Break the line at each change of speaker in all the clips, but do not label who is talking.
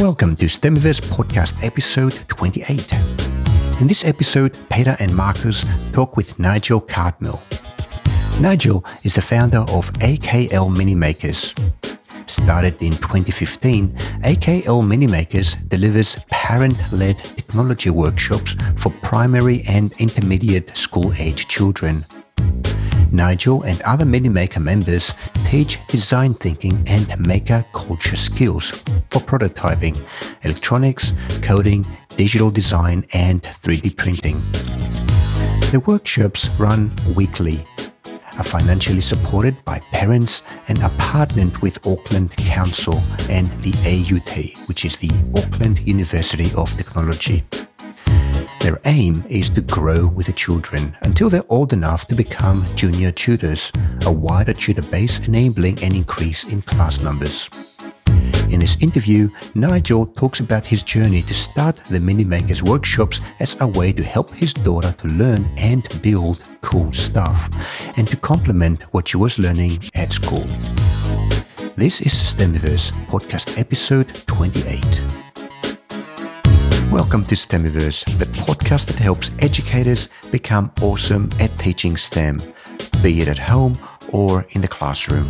Welcome to STEMiverse Podcast Episode 28. In this episode, Peter and Marcus talk with Nigel Cartmell. Nigel is the founder of AKL Minimakers. Started in 2015, AKL Minimakers delivers parent-led technology workshops for primary and intermediate school-age children. Nigel and other Minimaker members teach design thinking and maker culture skills for prototyping, electronics, coding, digital design, and 3D printing. The workshops run weekly, are financially supported by parents, and are partnered with Auckland Council and the AUT, which is the Auckland University of Technology. Their aim is to grow with the children until they're old enough to become junior tutors, a wider tutor base enabling an increase in class numbers. In this interview, Nigel talks about his journey to start the Minimakers workshops as a way to help his daughter to learn and build cool stuff, and to complement what she was learning at school. This is STEMiverse podcast episode 28. Welcome to STEMiverse, the podcast that helps educators become awesome at teaching STEM, be it at home or in the classroom.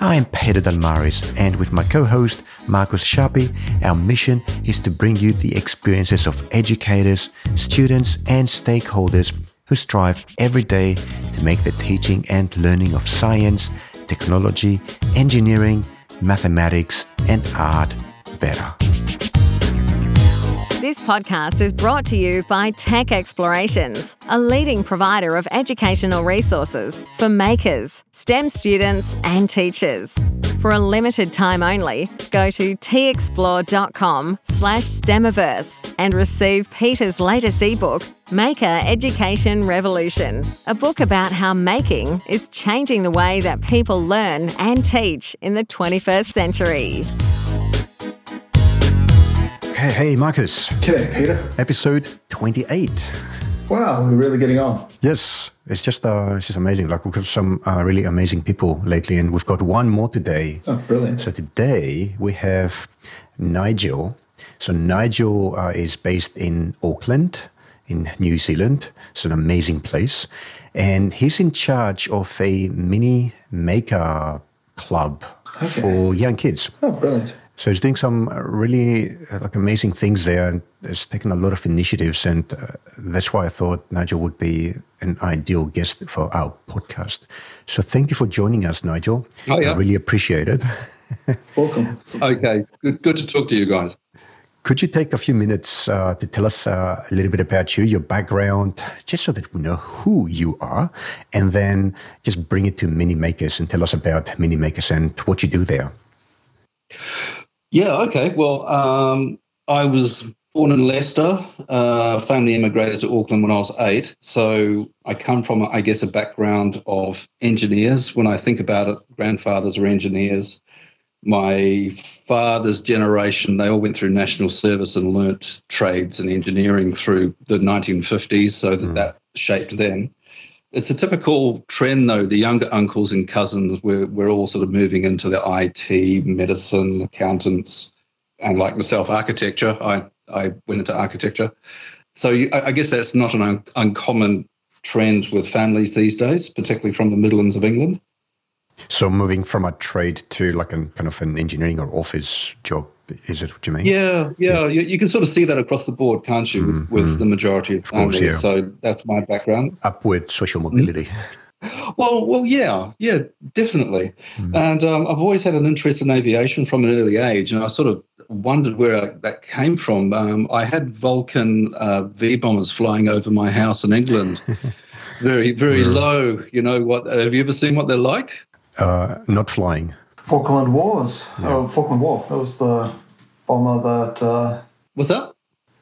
I am Peter Dalmaris, and with my co host Marcus Schappi, our mission is to bring you the experiences of educators, students, and stakeholders who strive every day to make the teaching and learning of science, technology, engineering, mathematics, and art better.
This podcast is brought to you by Tech Explorations, a leading provider of educational resources for makers, STEM students, and teachers. For a limited time only, go to texplore.com slash STEMiverse and receive Peter's latest ebook, Maker Education Revolution, a book about how making is changing the way that people learn and teach in the 21st century.
Hey, hey, Marcus.
G'day, Peter.
Episode 28.
Wow, we're really getting on.
Yes, it's just uh, it's just amazing. Like we've got some uh, really amazing people lately, and we've got one more today.
Oh, brilliant.
So today we have Nigel. So Nigel uh, is based in Auckland, in New Zealand. It's an amazing place, and he's in charge of a mini maker club
Okay.
for young kids.
Oh, brilliant.
So he's doing some uh, really uh, like amazing things there, and has taken a lot of initiatives, and uh, that's why I thought Nigel would be an ideal guest for our podcast. So thank you for joining us, Nigel.
Oh, yeah.
I really appreciate it.
Welcome.
Okay, good, good to talk to you guys.
Could you take a few minutes uh, to tell us uh, a little bit about you, your background, just so that we know who you are, and then just bring it to Mini Makers and tell us about Mini Makers and what you do there.
Yeah, okay. Well, um, I was born in Leicester. Uh, family immigrated to Auckland when I was eight. So I come from, I guess, a background of engineers. When I think about it, grandfathers are engineers. My father's generation, they all went through national service and learnt trades and engineering through the 1950s, so that that shaped them. It's a typical trend, though. The younger uncles and cousins, we're, we're all sort of moving into the IT, medicine, accountants, and like myself, architecture. I, I went into architecture. So you, I guess that's not an un- uncommon trend with families these days, particularly from the Midlands of England.
So moving from a trade to like a kind of an engineering or office job, is it what you mean?
Yeah, yeah, You, you can sort of see that across the board, can't you, with, with the majority of,
course,
families?
yeah.
So that's my background.
Upward social mobility.
Well, well, yeah, yeah, definitely. And um, I've always had an interest in aviation from an early age, and I sort of wondered where I, that came from. Um, I had Vulcan uh, V bombers flying over my house in England, very, very low. You know what? Have you ever seen what they're like?
Uh, not flying.
Falkland Wars. Oh, Falkland War. That was the bomber that. Uh,
What's that?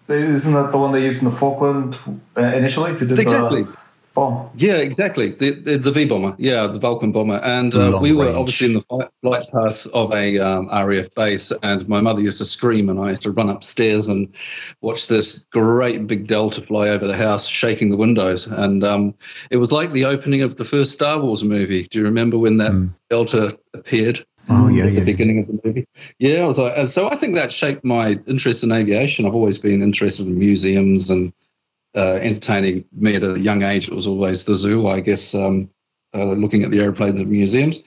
isn't that the one they used in the Falkland uh, initially to do
Exactly.
the bomb?
Yeah, exactly. The the, the V bomber, yeah, the Vulcan bomber, and uh, we were
range.
obviously in the flight, path of a um, RAF base, and my mother used to scream, and I had to run upstairs and watch this great big Delta fly over the house, shaking the windows, and um, it was like the opening of the first Star Wars movie. Do you remember when that Delta appeared?
Oh yeah,
at
yeah.
the beginning of the movie. Yeah, like, and so I think that shaped my interest in aviation. I've always been interested in museums and uh, entertaining me at a young age. It was always the zoo, I guess, um, uh, looking at the airplanes at museums.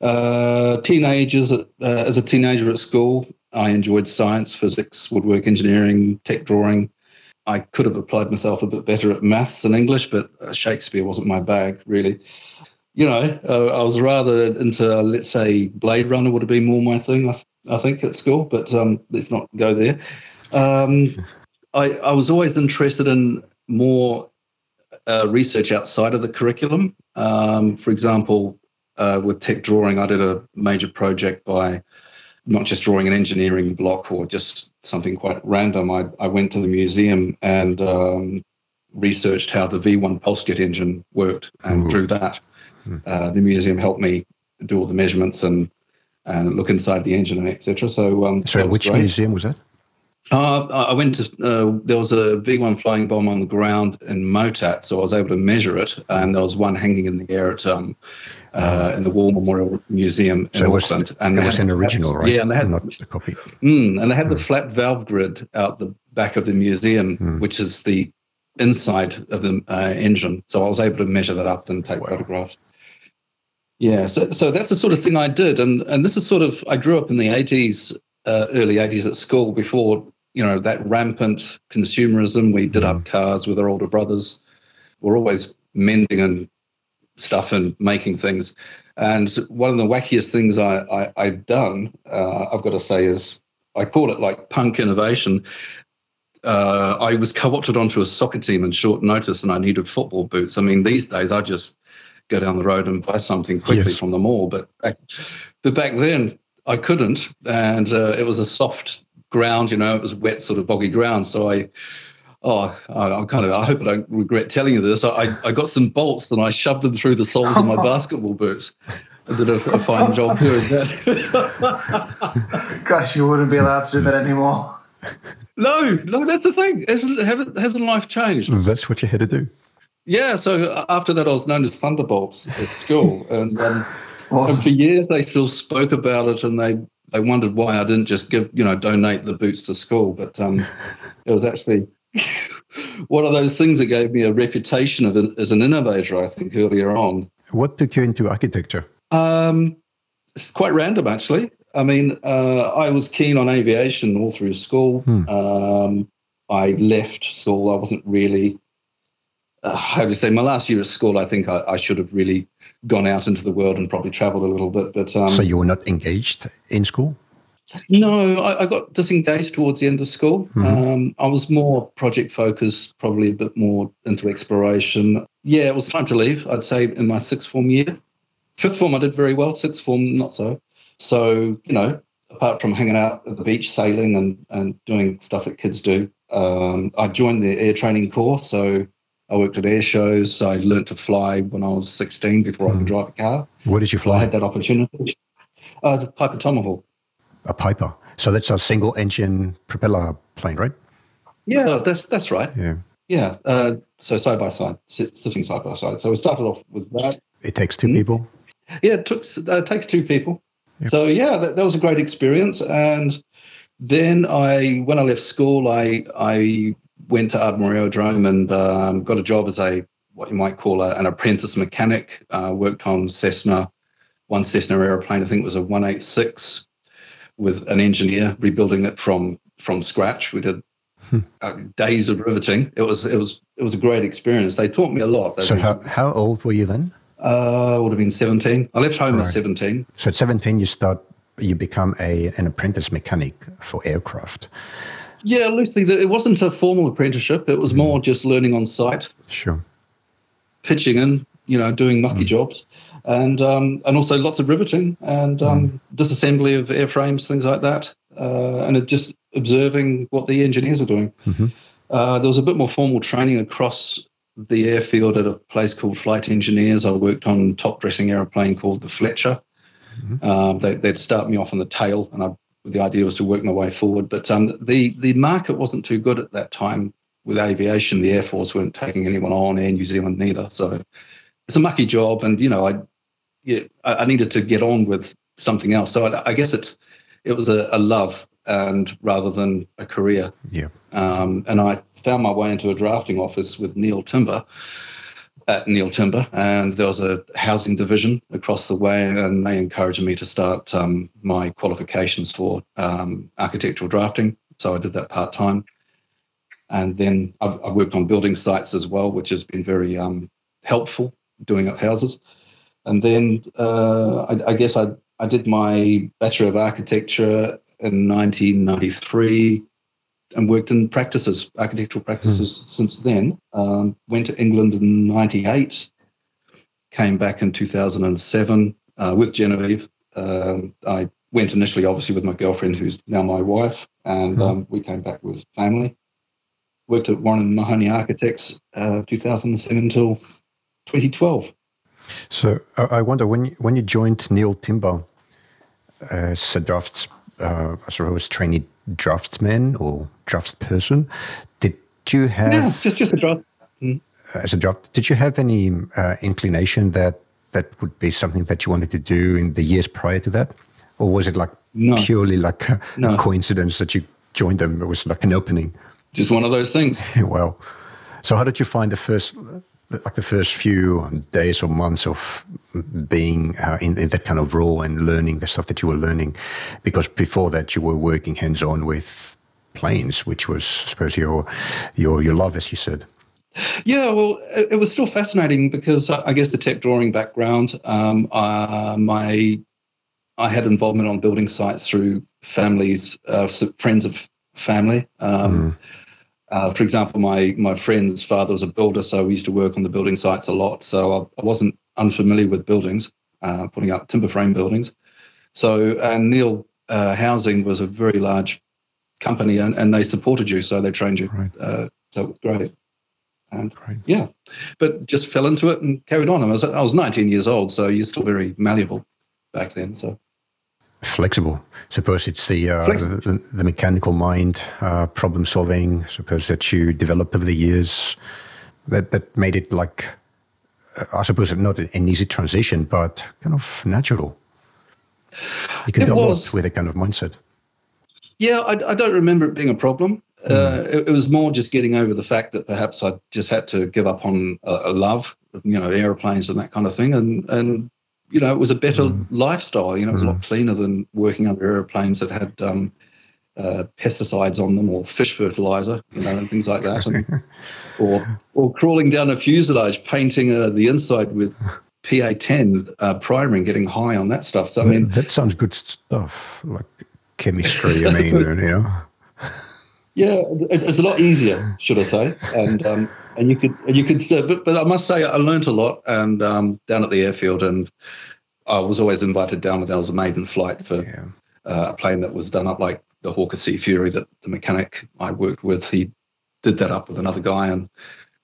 Uh, teenagers, uh, as a teenager at school, I enjoyed science, physics, woodwork, engineering, tech drawing. I could have applied myself a bit better at maths and English, but uh, Shakespeare wasn't my bag, really. You know, uh, I was rather into, let's say, Blade Runner would have been more my thing, I, th- I think, at school, but um, let's not go there. Um, I, I was always interested in more uh, research outside of the curriculum. Um, for example, uh, with tech drawing, I did a major project by not just drawing an engineering block or just something quite random. I, I went to the museum and um, researched how the V1 pulse jet engine worked and
Ooh.
drew that. Uh, the museum helped me do all the measurements and and look inside the engine and etc. So, um,
So
that was
which
great.
museum was that?
Uh, I went to, uh, there was a V1 flying bomb on the ground in Motat, so I was able to measure it. And there was one hanging in the air at, um, uh, in the War Memorial Museum in
So was,
Auckland.
and
they
it was an original, right?
Yeah, and they had,
not a copy.
mm, and they had the flap valve grid out the back of the museum,
Hmm.
which is the inside of the uh, engine. So I was able to measure that up and take
Wow.
photographs. Yeah, so, so that's the sort of thing I did. And, and this is sort of, I grew up in the 80s, uh, early 80s at school before, you know, that rampant consumerism. We did up cars with our older brothers. We're always mending and stuff and making things. And one of the wackiest things I, I, I'd done, uh, I've got to say, is I call it like punk innovation. Uh, I was co-opted onto a soccer team in short notice, and I needed football boots. I mean, these days I just go down the road and buy something quickly
Yes.
from the mall, but back, but back then I couldn't, and uh, it was a soft ground. You know, it was wet, sort of boggy ground. So I, oh, I, I kind of, I hope I don't regret telling you this. I, I got some bolts and I shoved them through the soles of my basketball boots. I did a, a fine job doing that.
Gosh, you wouldn't be allowed to do that anymore.
no, no, that's the thing. Hasn't, haven't, hasn't life changed?
That's what you had to do.
Yeah, so after that, I was known as Thunderbolts at school, and, um, and for years they still spoke about it, and they they wondered why I didn't just give you know donate the boots to school, but um, it was actually one of those things that gave me a reputation of as an innovator. I think earlier on,
What took you into architecture?
um, it's quite random, actually. I mean, uh, I was keen on aviation all through school.
Hmm.
Um, I left school. I wasn't really, uh, how do you say, my last year at school, I think I, I should have really gone out into the world and probably traveled a little bit. But um,
so you were not engaged in school?
no, I, I got disengaged towards the end of school. Um, I was more project focused, probably a bit more into exploration. Yeah, it was time to leave, I'd say, in my sixth form year. Fifth form, I did very well. Sixth form, not so. So, you know, apart from hanging out at the beach, sailing, and, and doing stuff that kids do, um, I joined the air training course. So I worked at air shows. I learnt to fly when I was 16 before I could drive a car.
What did you fly?
I had that opportunity. Uh, the Piper Tomahawk.
A Piper. So that's a single engine propeller plane, right?
Yeah, that's that's right.
Yeah.
Yeah. Uh, so side by side, sitting side by side. So we started off with that.
It takes two
Hmm?
people.
Yeah, it took uh, takes two people. So yeah, that, that was a great experience. And then I, when I left school, I I went to Ardmore Aerodrome and um, got a job as a what you might call a, an apprentice mechanic. Uh, worked on Cessna, one Cessna aeroplane. I think it was a 186 with an engineer rebuilding it from from scratch. We did uh, days of riveting. It was it was it was a great experience. They taught me a lot.
So how, how old were you then?
uh, I would have been 17. I left home at 17.
So at 17, you start, you become a an apprentice mechanic for aircraft.
Yeah, loosely. It wasn't a formal apprenticeship. It was more just learning on site,
Sure.
pitching in, you know, doing mucky jobs, and um, and also lots of riveting and um, disassembly of airframes, things like that, uh, and it just observing what the engineers were doing. Uh, there was a bit more formal training across the airfield at a place called Flight Engineers. I worked on top dressing aeroplane called the Fletcher. Um, they, they'd start me off on the tail, and I, the idea was to work my way forward. But um, the the market wasn't too good at that time with aviation. The Air Force weren't taking anyone on, Air New Zealand neither. So it's a mucky job, and you know, I yeah, I, needed to get on with something else. So I, I guess it's it was a, a, love and rather than a career.
Yeah.
Um, and I found my way into a drafting office with Neil Timber at Neil Timber, and there was a housing division across the way, and they encouraged me to start um, my qualifications for um, architectural drafting. So I did that part time, and then I've, I've, worked on building sites as well, which has been very um, helpful doing up houses. And then uh, I, I, guess I I did my bachelor of architecture in 1993 and worked in practices, architectural practices mm. since then. Um, went to England in 98, came back in 2007 uh, with Genevieve. Um, I went initially, obviously, with my girlfriend, who's now my wife, and mm. um, we came back with family. Worked at Warren and Mahoney Architects uh, 2007 until 2012.
So I wonder when you, when you joined Neil Timber as a drafts, uh, I suppose, trainee draftsman or draftsperson. Did you have
yeah, just just a draft
mm. as a draft? Did you have any uh, inclination that that would be something that you wanted to do in the years prior to that, or was it like no. purely like a, no. a coincidence that you joined them? It was like an opening.
Just one of those things.
well, so how did you find the first like the first few days or months of being uh, in, in, that kind of role and learning the stuff that you were learning, because before that you were working hands on with planes, which was, I suppose, your your your love, as you said.
Yeah, well, it, it was still fascinating because I guess the tech drawing background, um, uh, my I had involvement on building sites through families, uh, friends of family. Um, mm uh, for example, my my friend's father was a builder, so we used to work on the building sites a lot. So I, I wasn't unfamiliar with buildings, uh, putting up timber frame buildings. So Neil uh, Housing was a very large company, and, and they supported you, so they trained you. Right. Uh, so it was great. And right. yeah, but just fell into it and carried on. I was I was 19 years old, so you're still very malleable back then. So
flexible. Suppose it's the, uh, the, the, mechanical mind, uh, problem solving. Suppose that you developed over the years that that made it like uh, I suppose not an easy transition, but kind of natural. You can do a lot with a kind of mindset.
Yeah, I, I don't remember it being a problem. Mm. Uh, it, it, was more just getting over the fact that perhaps I just had to give up on a, a love, you know, airplanes and that kind of thing, and and you know, it was a better mm. lifestyle. You know, it was mm. a lot mm. cleaner than working under airplanes that had um, uh, pesticides on them or fish fertilizer, you know, and things like that, and, or or crawling down a fuselage, painting uh, the inside with PA10 uh, primer and getting high on that stuff. So I mean,
that sounds good stuff, like chemistry. I mean, you know.
Yeah, it's a lot easier, should I say? And um, and you could and you could, but but I must say I learned a lot and um, down at the airfield, and I was always invited down when there was a maiden flight for yeah. uh, a plane that was done up like the Hawker Sea Fury that the mechanic I worked with. He did that up with another guy, and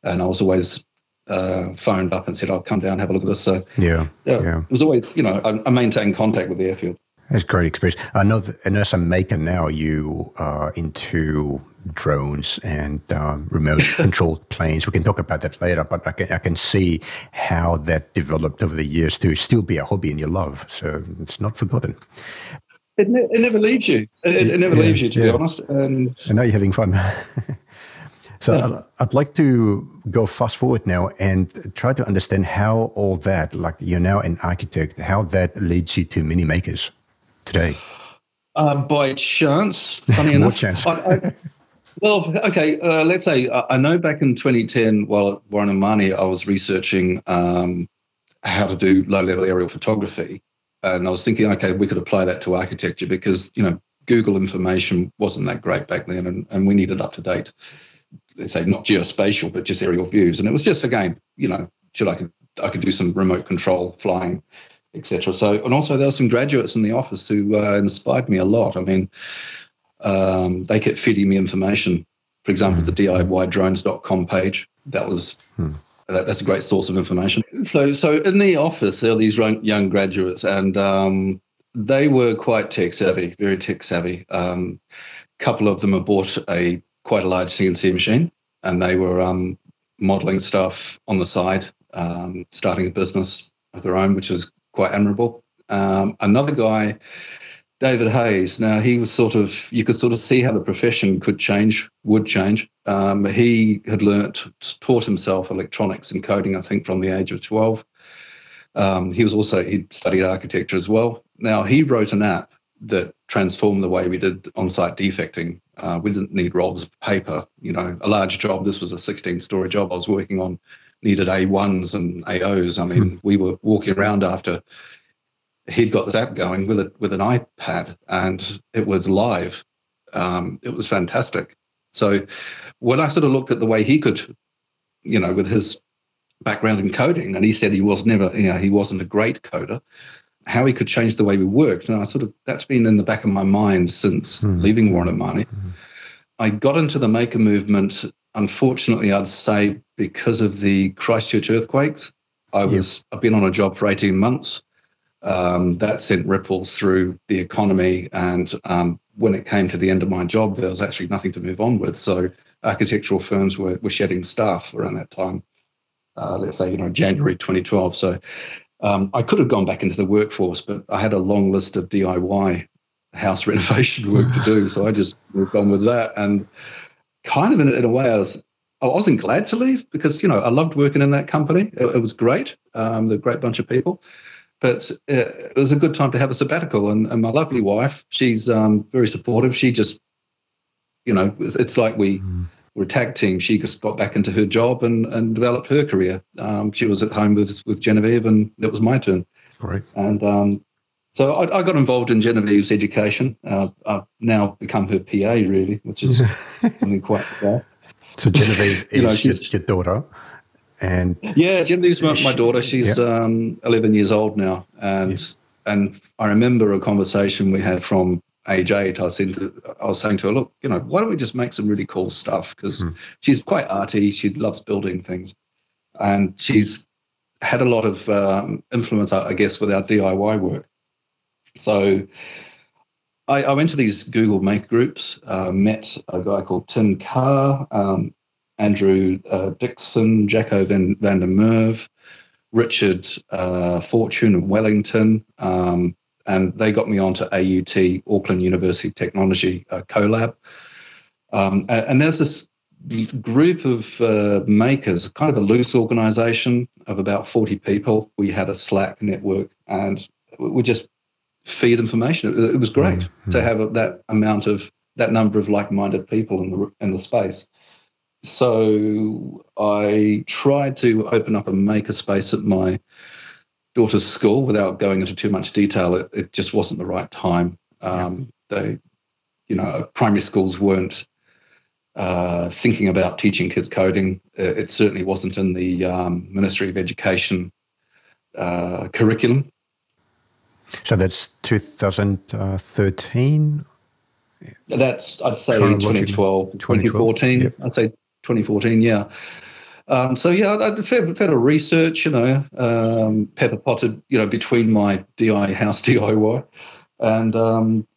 and I was always uh, phoned up and said, "I'll come down and have a look at this." So
yeah, yeah,
it was always you know I, I maintained contact with the airfield.
It's great experience. I know that, and as a maker now, you are into drones and um, remote controlled planes. We can talk about that later, but I can, I can see how that developed over the years to still be a hobby and your love. So it's not forgotten.
It, ne- it never leaves you. It, it never yeah, leaves you, to yeah. be honest. And
I know you're having fun. so yeah. I'd, I'd like to go fast forward now and try to understand how all that, like you're now an architect, how that leads you to mini makers today?
Uh, by chance, funny enough.
chance.
I, I, well, okay, uh, let's say I, I know back in 2010, while at Warren and Mahoney, I was researching um, how to do low-level aerial photography, and I was thinking, okay, we could apply that to architecture because you know Google information wasn't that great back then, and, and we needed up to date, let's say not geospatial, but just aerial views, and it was just again, you know, should I could I could do some remote control flying etc. So, and also there were some graduates in the office who uh, inspired me a lot. I mean, um, they kept feeding me information. For example, the. DIYdrones.com page. That was hmm. that, that's a great source of information. So, so in the office, there were these young graduates, and um, they were quite tech savvy, very tech savvy. A um, couple of them had bought a quite a large CNC machine, and they were um, modeling stuff on the side, um, starting a business of their own, which was quite admirable. Um, another guy, David Hayes. Now he was sort of you could sort of see how the profession could change, would change. Um, he had learnt, taught himself electronics and coding, I think, from the age of twelve. Um, he was also he studied architecture as well. Now he wrote an app that transformed the way we did on-site defecting. Uh, we didn't need rolls of paper. You know, a large job. This was a 16-story job I was working on. Needed A1s and A0s. I mean, hmm. we were walking around after he'd got this app going with a with an iPad, and it was live. Um, it was fantastic. So when I sort of looked at the way he could, you know, with his background in coding, and he said he was never, you know, he wasn't a great coder. How he could change the way we worked, and I sort of that's been in the back of my mind since mm. leaving Warren and Mahoney. Mm. I got into the maker movement, unfortunately, I'd say because of the Christchurch earthquakes. I was yep. I've been on a job for eighteen months. Um, that sent ripples through the economy, and um, when it came to the end of my job, there was actually nothing to move on with. So architectural firms were were shedding staff around that time uh, let's say, you know, January 2012. So um, I could have gone back into the workforce, but I had a long list of DIY house renovation work to do. So I just moved on with that. And kind of in, in a way, I was I wasn't glad to leave because you know I loved working in that company. It, it was great. Um, they're a great bunch of people, but it, uh, it, was a good time to have a sabbatical. And, and my lovely wife, she's um, very supportive. She just, you know, it's like we mm were a tag team. She just got back into her job and, and developed her career. Um, she was at home with with Genevieve, and it was my turn.
Right.
And um, so I, I, got involved in Genevieve's education. Uh, I've now become her PA, really, which is something quite cool.
So Genevieve is know, your, your, daughter, and
yeah, Genevieve's my, my daughter. She's yeah. um, 11 years old now, and yeah. and I remember a conversation we had from age eight, I was, into, I was saying to her, look, you know, why don't we just make some really cool stuff? Because mm. she's quite arty. She loves building things. And she's had a lot of um, influence, I guess, with our DIY work. So I, I went to these Google Make groups, uh, met a guy called Tim Carr, um, Andrew uh, Dixon, Jacko Van, van der Merwe, Richard uh, Fortune in Wellington, um, and they got me onto AUT, Auckland University Technology uh, CoLab. Um, and, and, there's this group of uh, makers, kind of a loose organization of about 40 people. We had a Slack network and we just feed information. It, it was great mm-hmm. to have that amount of that number of like-minded people in the in the space. So I tried to open up a maker space at my daughter's school, without going into too much detail, it, it just wasn't the right time. Um, they, you know, primary schools weren't uh, thinking about teaching kids coding. It certainly wasn't in the um, Ministry of Education uh, curriculum.
So that's 2013?
That's, I'd say 2012, 2014. Yep. I'd say 2014, yeah. Um, so yeah, I did fair, fair research, you know, um, pepper potted, you know, between my DI house DIY, and um,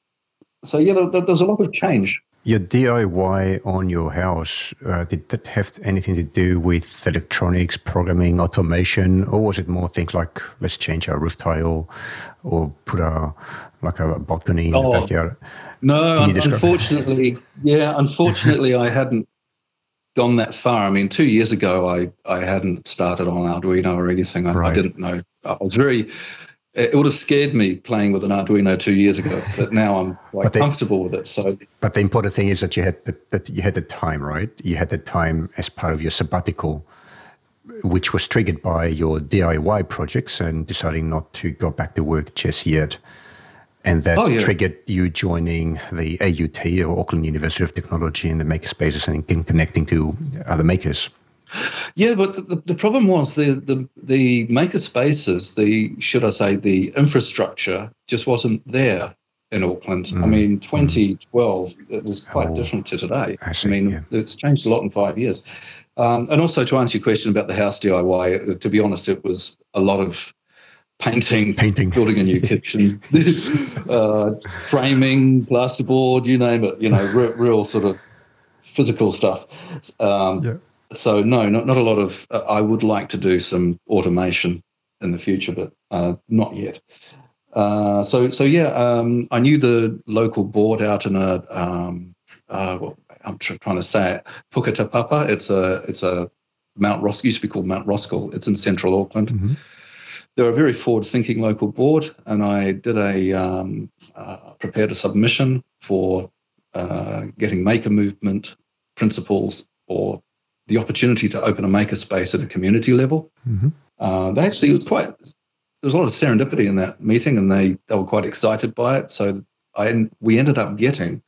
so yeah, there, there's a lot of change.
Your DIY on your house uh, did that have anything to do with electronics, programming, automation, or was it more things like let's change our roof tile, or put a like a balcony in oh, the backyard?
No, unfortunately, yeah, unfortunately, I hadn't gone that far. I mean, two years ago, I, I hadn't started on Arduino or anything. I, right. I, didn't know. I was very. It would have scared me playing with an Arduino two years ago, but now I'm quite comfortable with it. So,
but the important thing is that you had the, that you had the time, right? You had the time as part of your sabbatical, which was triggered by your DIY projects and deciding not to go back to work just yet and that oh, yeah. triggered you joining the AUT or Auckland University of Technology in the makerspaces and connecting to other makers.
Yeah, but the, the problem was the, the the makerspaces, the should I say, the infrastructure just wasn't there in Auckland. Mm. I mean, 2012 mm. it was quite oh, different to today. I, see, I mean, yeah. it's changed a lot in five years. Um, and also to answer your question about the house DIY, to be honest, it was a lot of painting,
painting,
building a new kitchen, uh, framing, plasterboard, you name it. You know, real, real sort of physical stuff. Um, yeah. So no, not not a lot of. Uh, I would like to do some automation in the future, but uh, not yet. Uh, so so yeah, um, I knew the local board out in a um, uh, well, I'm tr- trying to say it, Puketapapa. It's a it's a Mount Ross used to be called Mount Roskill. It's in central Auckland. Mm-hmm. They're a very forward-thinking local board, and I did a um, uh, prepared a submission for uh, getting maker movement principles or the opportunity to open a maker space at a community level. Mm-hmm. Uh, they actually was quite there was a lot of serendipity in that meeting, and they they were quite excited by it. So I we ended up getting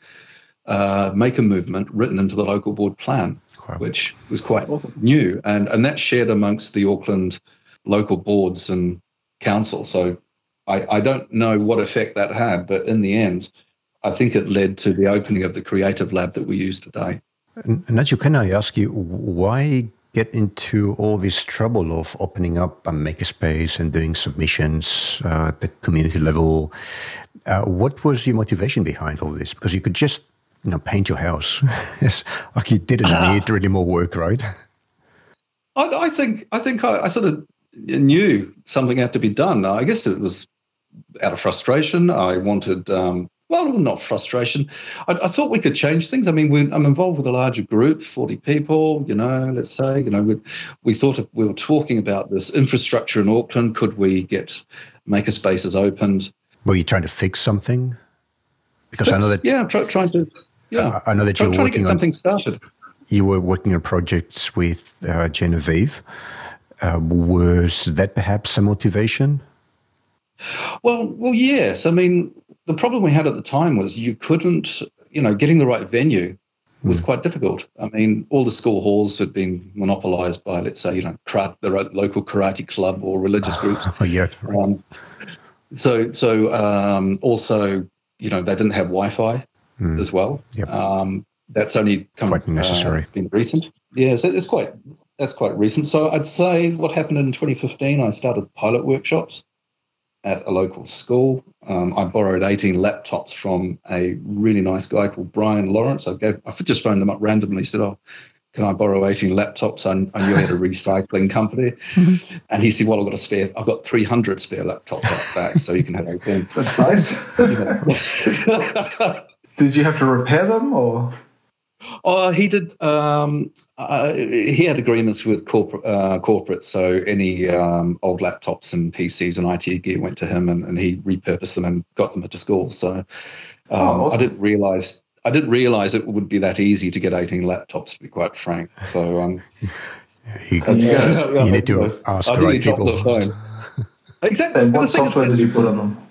uh, maker movement written into the local board plan, which was quite new, and and that's shared amongst the Auckland local boards and council. So I, I don't know what effect that had, but in the end, I think it led to the opening of the creative lab that we use today.
And, Nigel, can I ask you why get into all this trouble of opening up a makerspace and doing submissions uh, at the community level? Uh, what was your motivation behind all this? Because you could just you know paint your house. like you didn't uh, need really more work, right?
I, I think I think I, I, sort of knew something had to be done. I guess it was out of frustration. I wanted. Um, well, not frustration. I, I, thought we could change things. I mean, we, I'm involved with a larger group, 40 people, you know, let's say, you know, we, we thought of, we were talking about this infrastructure in Auckland. Could we get maker spaces opened?
Were you trying to fix something?
Because I know that. Yeah, try, trying to yeah,
I know that you're
trying
working to
get something on, started.
You were working on projects with uh, Genevieve. Uh, was that perhaps a motivation?
Well, well, yes. I mean, the problem we had at the time was you couldn't, you know, getting the right venue was mm. quite difficult. I mean, all the school halls had been monopolized by, let's say, you know, karate, the local karate club or religious groups.
oh, yeah. Um,
so, so um, also, you know, they didn't have Wi-Fi mm. as well.
Yep.
Um, that's only come
quite necessary.
Uh, been recent. Yeah, so it's quite that's quite recent. So I'd say what happened in 2015, I started pilot workshops at a local school. Um, I borrowed 18 laptops from a really nice guy called Brian Lawrence. I, gave, I just phoned him up randomly, said, "Oh, can I borrow 18 laptops? I, I knew he had a recycling company. And he said, well, I've got a spare, I've got 300 spare laptops back, so you can have 18.
That's nice. Did you have to repair them or?
Oh, he did. Um, uh, he had agreements with corporate uh, corporates, so any um, old laptops and PCs and IT gear went to him, and, and he repurposed them and got them into school. So um, oh, awesome. I didn't realize I didn't realize it would be that easy to get 18 laptops. To be quite frank, so um,
you, yeah, you need to ask the right people. The phone.
exactly.
And what software did you put on them?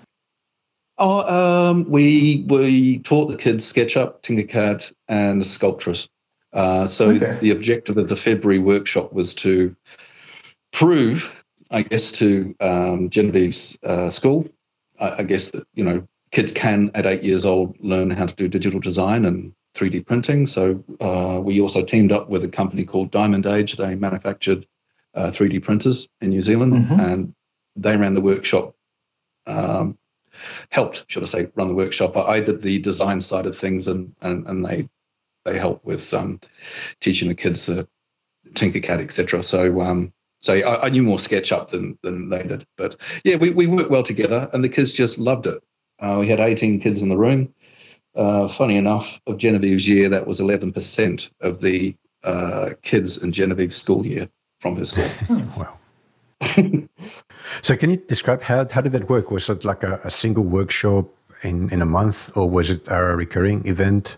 Oh, um, we we taught the kids SketchUp, Tinkercad, and Sculptris. Uh, so okay. the objective of the February workshop was to prove, I guess, to um, Genevieve's uh, school, I, I, guess that you know kids can at eight years old learn how to do digital design and 3D printing. So uh, we also teamed up with a company called Diamond Age. They manufactured 3D uh, printers in New Zealand, mm-hmm. and they ran the workshop um, helped, should I say, run the workshop. I, did the design side of things, and and, and they they helped with um, teaching the kids the Tinkercad, etc. So um, so I, I, knew more SketchUp than than they did, but yeah, we we worked well together, and the kids just loved it. Uh, we had 18 kids in the room. Uh, funny enough, of Genevieve's year, that was 11% of the uh, kids in Genevieve's school year from her school.
wow. so can you describe how, how did that work? Was it like a, a single workshop in, in a month or was it a recurring event?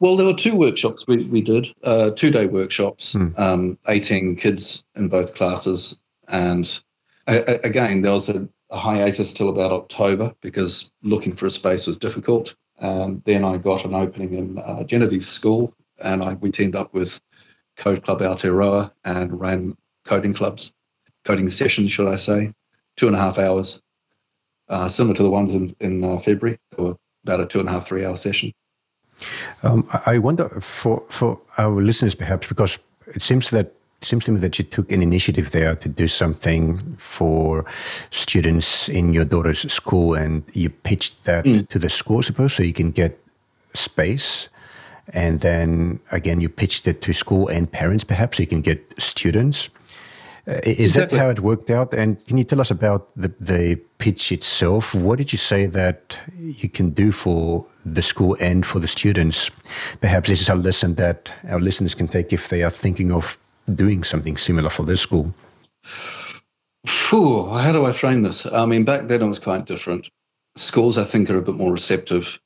Well, there were two workshops we, we did, uh, two day workshops, hmm. um, 18 kids in both classes. And a, again, there was a, a, hiatus till about October because looking for a space was difficult. Um, then I got an opening in uh, Genevieve School and I, we teamed up with Code Club Aotearoa and ran coding clubs coding sessions, should I say, two and a half hours, uh, similar to the ones in, in uh, February. They were about a two and a half, three hour session.
Um, I wonder for, for our listeners, perhaps, because it seems that it seems to me that you took an initiative there to do something for students in your daughter's school, and you pitched that mm. to the school, I suppose, so you can get space. And then again, you pitched it to school and parents, perhaps, so you can get students. Is exactly. that how it worked out? And can you tell us about the, the pitch itself? What did you say that you can do for the school and for the students? Perhaps this is a lesson that our listeners can take if they are thinking of doing something similar for their school.
How do I frame this? I mean, back then it was quite different. Schools, I think, are a bit more receptive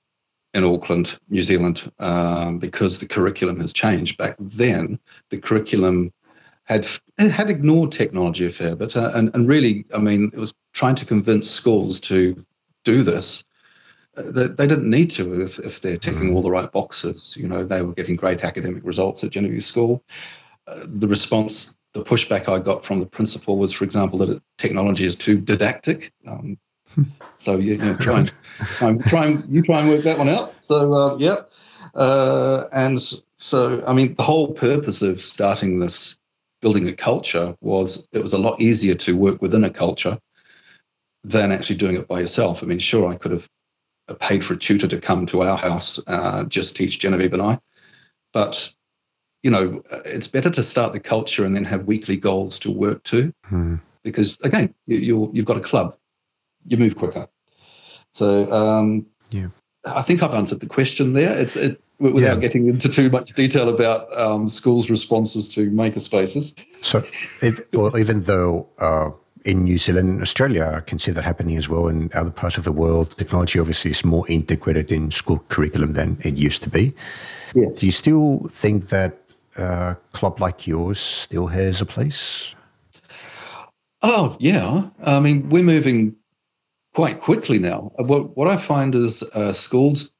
in Auckland, New Zealand, um, because the curriculum has changed. Back then, the curriculum had had ignored technology a fair bit, uh, and and really, I mean, it was trying to convince schools to do this. Uh, they, they didn't need to if, if they're ticking mm. all the right boxes. You know, they were getting great academic results at Genevieve School. Uh, the response, the pushback I got from the principal was, for example, that it, technology is too didactic. Um, so you, you know, try and, try and, try and you try and work that one out. So uh, yeah, uh, and so I mean, the whole purpose of starting this building a culture was it was a lot easier to work within a culture than actually doing it by yourself. I mean, sure, I could have paid for a tutor to come to our house, uh, just teach Genevieve and I, but you know, it's better to start the culture and then have weekly goals to work to, hmm. because again, you, you've got a club, you move quicker. So um, yeah, I think I've answered the question there. It's it, without yeah. getting into too much detail about um, schools' responses to makerspaces.
So, if, well, even though uh, in New Zealand and Australia, I can see that happening as well in other parts of the world, technology obviously is more integrated in school curriculum than it used to be. Yes. Do you still think that a club like yours still has a place?
Oh, yeah. I mean, we're moving quite quickly now. What, what I find is uh, schools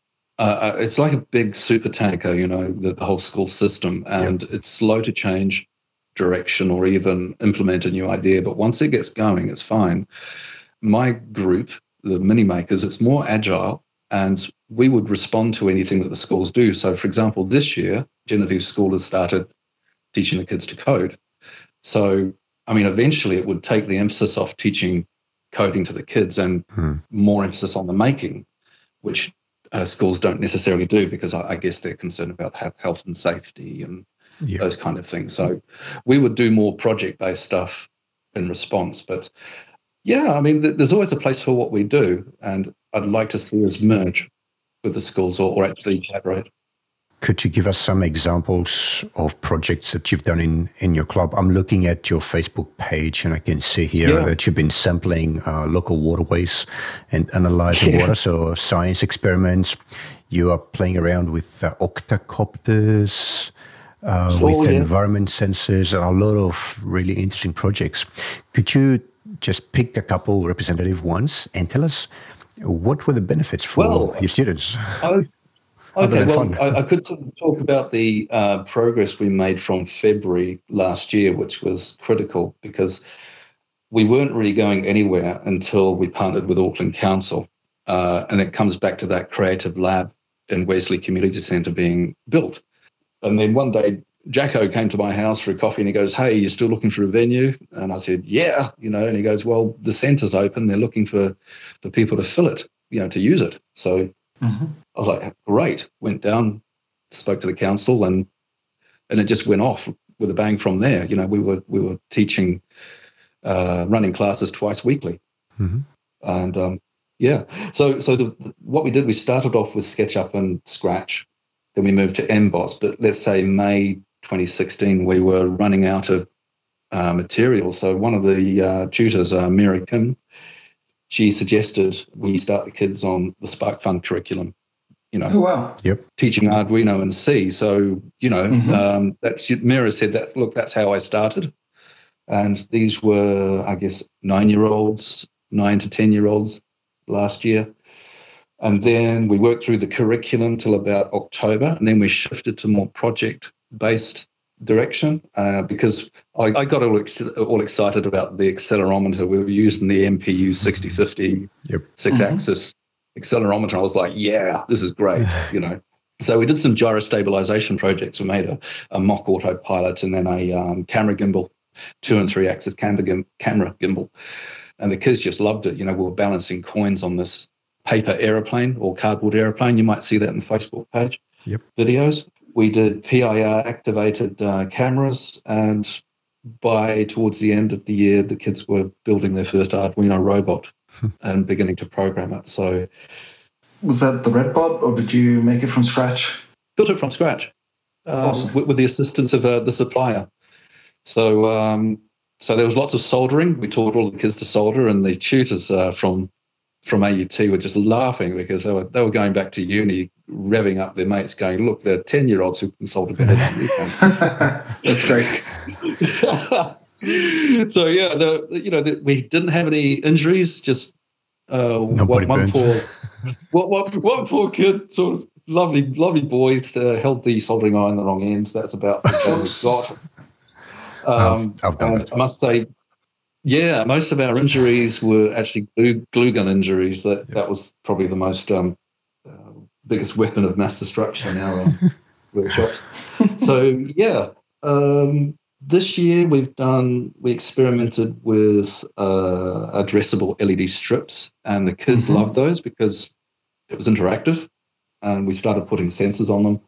uh, uh, it's like a big super tanker, you know, the, the whole school system, and it's slow to change direction or even implement a new idea. But once it gets going, it's fine. My group, the mini makers, it's more agile and we would respond to anything that the schools do. So, for example, this year, Genevieve School has started teaching the kids to code. So, I mean, eventually it would take the emphasis off teaching coding to the kids and hmm. more emphasis on the making, which uh, schools don't necessarily do because I, I, guess they're concerned about health and safety and yeah. those kind of things. So we would do more project based stuff in response. But yeah, I mean, th- there's always a place for what we do, and I'd like to see us merge with the schools or, or actually collaborate.
Could you give us some examples of projects that you've done in, in your club? I'm looking at your Facebook page and I can see here yeah. that you've been sampling uh, local waterways and analyzing yeah. water, so science experiments. You are playing around with uh, octocopters, uh, oh, with yeah. environment sensors, and a lot of really interesting projects. Could you just pick a couple representative ones and tell us what were the benefits for well, your students?
I, Okay, well, I, I, could talk about the uh, progress we made from February last year, which was critical because we weren't really going anywhere until we partnered with Auckland Council. Uh, and it comes back to that creative lab in Wesley Community Centre being built. And then one day, Jacko came to my house for a coffee and he goes, Hey, you're still looking for a venue? And I said, Yeah, you know, and he goes, Well, the centre's open. They're looking for, for people to fill it, you know, to use it. So Mm-hmm. I was like, great. Went down, spoke to the council, and and it just went off with a bang from there. You know, we were we were teaching, uh, running classes twice weekly, mm-hmm. and um, yeah. So so the, what we did, we started off with SketchUp and Scratch, then we moved to Emboss. But let's say May 2016, we were running out of uh, material. So one of the uh, tutors, uh, Mary Kim, she suggested we start the kids on the Spark SparkFun curriculum. You know,
oh, wow.
Yep.
Teaching Arduino and C. So, you know, mm-hmm. um, that's Mira said that, look, that's how I started. And these were, I guess, nine year olds, nine to 10 year olds last year. And then we worked through the curriculum till about October. And then we shifted to more project based direction uh, because I, I got all, ex- all, excited about the accelerometer. We were using the MPU 6050 yep. six mm-hmm. axis accelerometer. I was like, yeah, this is great, you know. So we did some gyro stabilization projects. We made a, a mock autopilot and then a um, camera gimbal, two and three axis camera, gim- camera gimbal. And the kids just loved it. You know, we were balancing coins on this paper aeroplane or cardboard aeroplane. You might see that in the Facebook page
yep.
videos we did PIR activated uh, cameras and by towards the end of the year, the kids were building their first Arduino robot. and beginning to program it. So
Was that the Redbot, or did you make it from scratch?
built it from scratch uh,
Awesome.
with, with the assistance of uh, the supplier. So um, so there was lots of soldering. We taught all the kids to solder, and the tutors uh, from from AUT were just laughing because they were they were going back to uni, revving up their mates, going, "Look, they're ten year olds who can solder better than you can."
That's great.
So yeah, the, you know, the, we didn't have any injuries. Just uh, one, one poor, one, one, one poor kid, sort of lovely, lovely boy, uh, held the soldering iron the wrong end. That's about as bad as
Oops.
we've got. Um,
I've done
and
that.
I must say, yeah, most of our injuries were actually glue, glue gun injuries. That that was probably the most um, uh, biggest weapon of mass destruction in our um, workshops. So yeah, um, this year we've done we experimented with uh, addressable LED strips, and the kids
Mhm.
loved those because it was interactive, and we started putting sensors on them.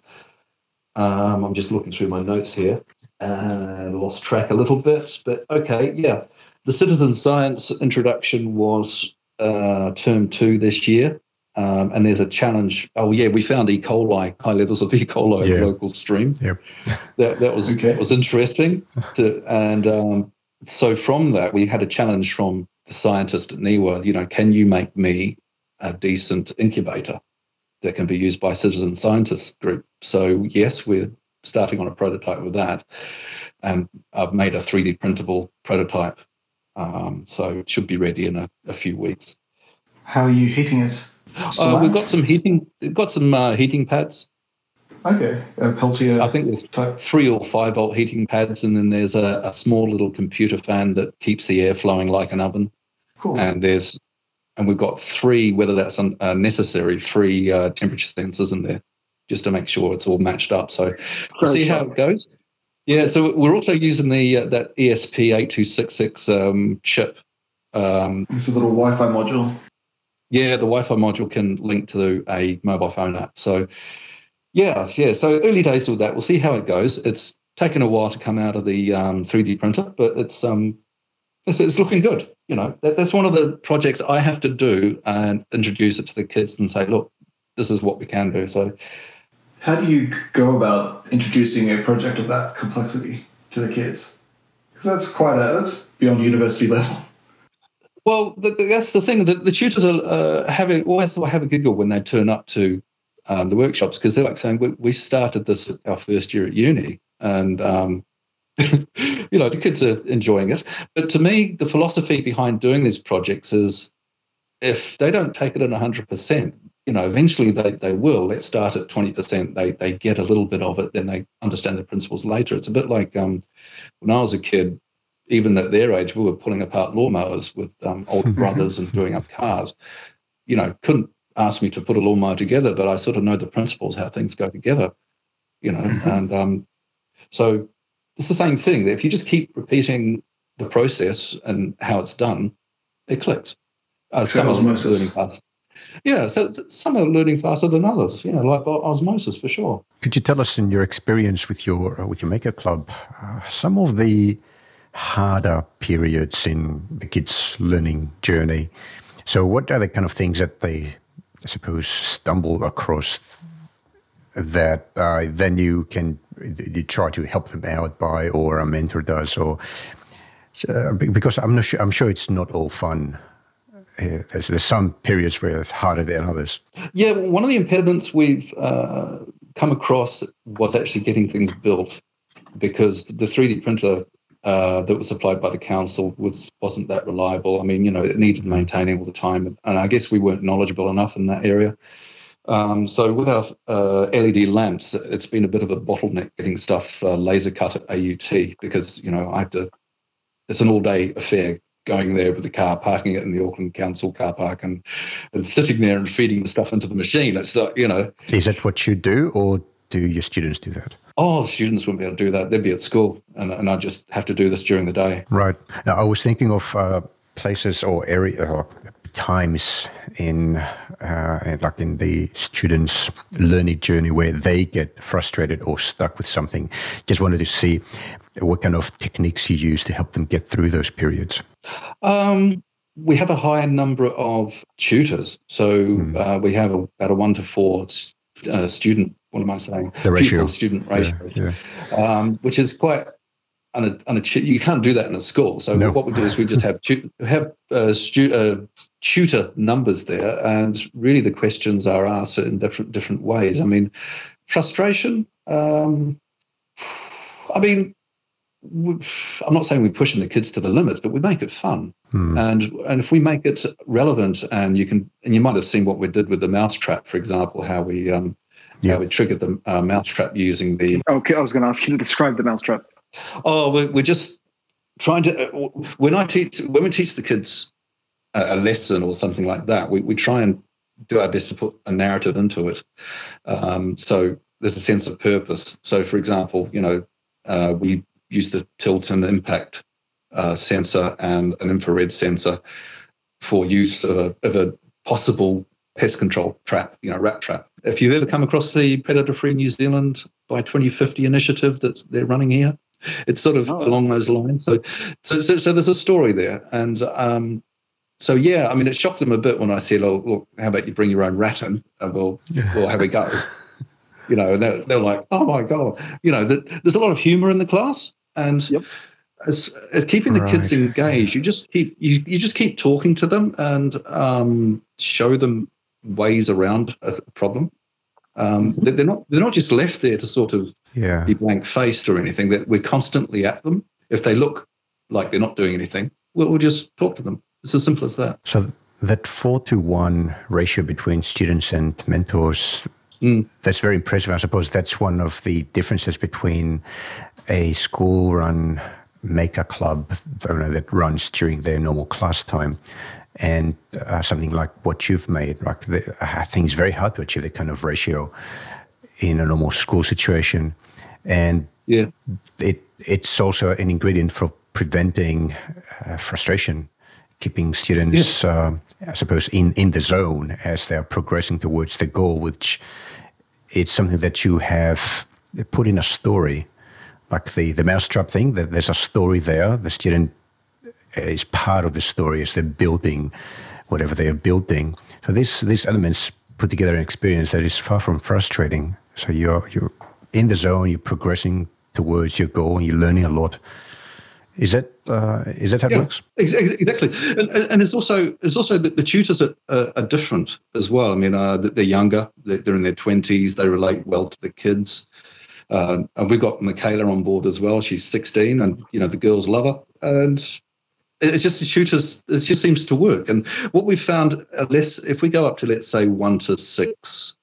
Um, I'm just looking through my notes here and lost track a little bit, but okay, yeah. The citizen science introduction was uh, term two this year. Um, and there's a challenge. Oh yeah, we found E. coli, high levels of E. coli in
Yeah.
the local stream.
Yep.
That that was
Okay.
that was interesting. To, and um, so from that, we had a challenge from the scientist at NIWA. You know, can you make me a decent incubator that can be used by citizen scientists group? So yes, we're starting on a prototype with that, and I've made a 3D printable prototype. Um, so it should be ready in a, a few weeks.
How are you hitting it?
Uh, we've got some heating, got some uh, heating pads.
okay. A Peltier
I think there's
type.
three or five volt heating pads, and then there's a, a small little computer fan that keeps the air flowing like an oven.
Cool.
And there's, and we've got three, whether that's un, uh, necessary, three uh, temperature sensors in there, just to make sure it's all matched up. So we'll see how it goes. Yeah, so we're also using the uh, that ESP eight two six six um, chip. Um,
it's a little Wi-Fi module.
Yeah, the Wi-Fi module can link to a mobile phone app. So, yeah, yeah. So early days with that. We'll see how it goes. It's taken a while to come out of the um, 3D printer, but it's um, it's, it's looking good. You know, that, that's one of the projects I have to do and introduce it to the kids and say, look, this is what we can do. So,
How do you go about introducing a project of that complexity to the kids? Because that's quite a that's beyond university level.
Well, the, that's the thing. The, the tutors are uh, having always have a giggle when they turn up to um, the workshops because they're like saying, we, "We started this our first year at uni, and um, you know the kids are enjoying it." But to me, the philosophy behind doing these projects is, if they don't take it at hundred percent, you know, eventually they, they will. Let's start at twenty percent. They they get a little bit of it, then they understand the principles later. It's a bit like um, when I was a kid even at their age, we were pulling apart lawnmowers with um, older brothers and doing up cars. You know, couldn't ask me to put a lawnmower together, but I sort of know the principles, how things go together, you know. And um, so it's the same thing. If you just keep repeating the process and how it's done, it clicks. Uh, some are learning fast. Yeah, so some are learning faster than others. You know, like osmosis for sure.
Could you tell us, in your experience with your uh, with your maker club, uh, some of the harder periods in the kids' learning journey? So, what are the kind of things that they, I suppose, stumble across that uh, then you can you try to help them out by, or a mentor does, or because I'm not sure. I'm sure it's not all fun. Uh, there's, there's some periods where it's harder than others.
Yeah, one of the impediments we've uh, come across was actually getting things built because the 3D printer uh, that was supplied by the council was wasn't that reliable. I mean, you know, it needed maintaining all the time, and I guess we weren't knowledgeable enough in that area. Um, so with our uh, LED lamps, it's been a bit of a bottleneck getting stuff uh, laser cut at AUT because you know I have to. It's an all-day affair going there with the car, parking it in the Auckland Council car park, and and sitting there and feeding the stuff into the machine. It's like you know,
Is that what you do, or do your students do that?
Oh, students wouldn't be able to do that. They'd be at school, and and I'd just have to do this during the day.
Right. Now, I was thinking of uh, places or area or times in, uh, like in the students' learning journey where they get frustrated or stuck with something. Just wanted to see what kind of techniques you use to help them get through those periods?
Um, we have a higher number of tutors. So mm. uh, we have a, about a one to four uh, student, what am I saying?
The ratio.
student ratio, yeah, yeah. Um, which is quite un- you can't do that in a school. So no. what we do is we just have tu- have uh, stu- uh, tutor numbers there, and really the questions are asked in different different ways. I mean, frustration. Um, I mean, I'm not saying we're pushing the kids to the limits, but we make it fun. Hmm. And and if we make it relevant, and you can, and you might have seen what we did with the mouse trap, for example, how we um, yeah. how we triggered the uh, mousetrap using the.
Okay, I was going to ask you to describe the mousetrap.
Oh, we're, we're just trying to. Uh, when I teach, when we teach the kids a, a lesson or something like that, we we try and do our best to put a narrative into it. Um, so there's a sense of purpose. So, for example, you know, uh, we use the tilt and impact uh, sensor and an infrared sensor for use of a, of a possible pest control trap, you know, rat trap. If you've ever come across the Predator Free New Zealand by 2050 initiative that they're running here, it's sort of oh. along those lines. So, so, so, so, there's a story there, and um, so yeah, I mean, it shocked them a bit when I said, "Oh, look, how about you bring your own rat in, and we'll we'll have a go." you know, they're, they're like, "Oh my god!" You know, there's a lot of humour in the class, and yep. as, as keeping the right. kids engaged, you just keep you, you just keep talking to them and um, show them ways around a problem. Um, mm-hmm. they're not they're not just left there to sort of
yeah.
be blank faced or anything. That we're constantly at them. If they look like they're not doing anything, we'll, we'll just talk to them. It's as simple as that.
So that four to one ratio between students and mentors. Mm. That's very impressive. I suppose that's one of the differences between a school run maker club that runs during their normal class time and uh, something like what you've made. Like the, I think it's very hard to achieve that kind of ratio in a normal school situation, and
yeah,
it it's also an ingredient for preventing uh, frustration, keeping students, yeah. uh, I suppose, in in the zone as they are progressing towards the goal, which it's something that you have put in a story like the the mousetrap thing. That there's a story there. The student is part of the story as they're building whatever they are building. So these these elements put together an experience that is far from frustrating. So you're you're in the zone. You're progressing towards your goal, and you're learning a lot. Is that uh, is that how yeah, it works?
Exactly, and, and it's also it's also that the tutors are, are, different as well. I mean, uh, they're younger, they're in their twenties, they relate well to the kids. Uh, and we've got Michaela on board as well. She's 16, and you know the girls love her, and it's just the tutors. It just seems to work. And what we've found, unless if we go up to let's say one to six,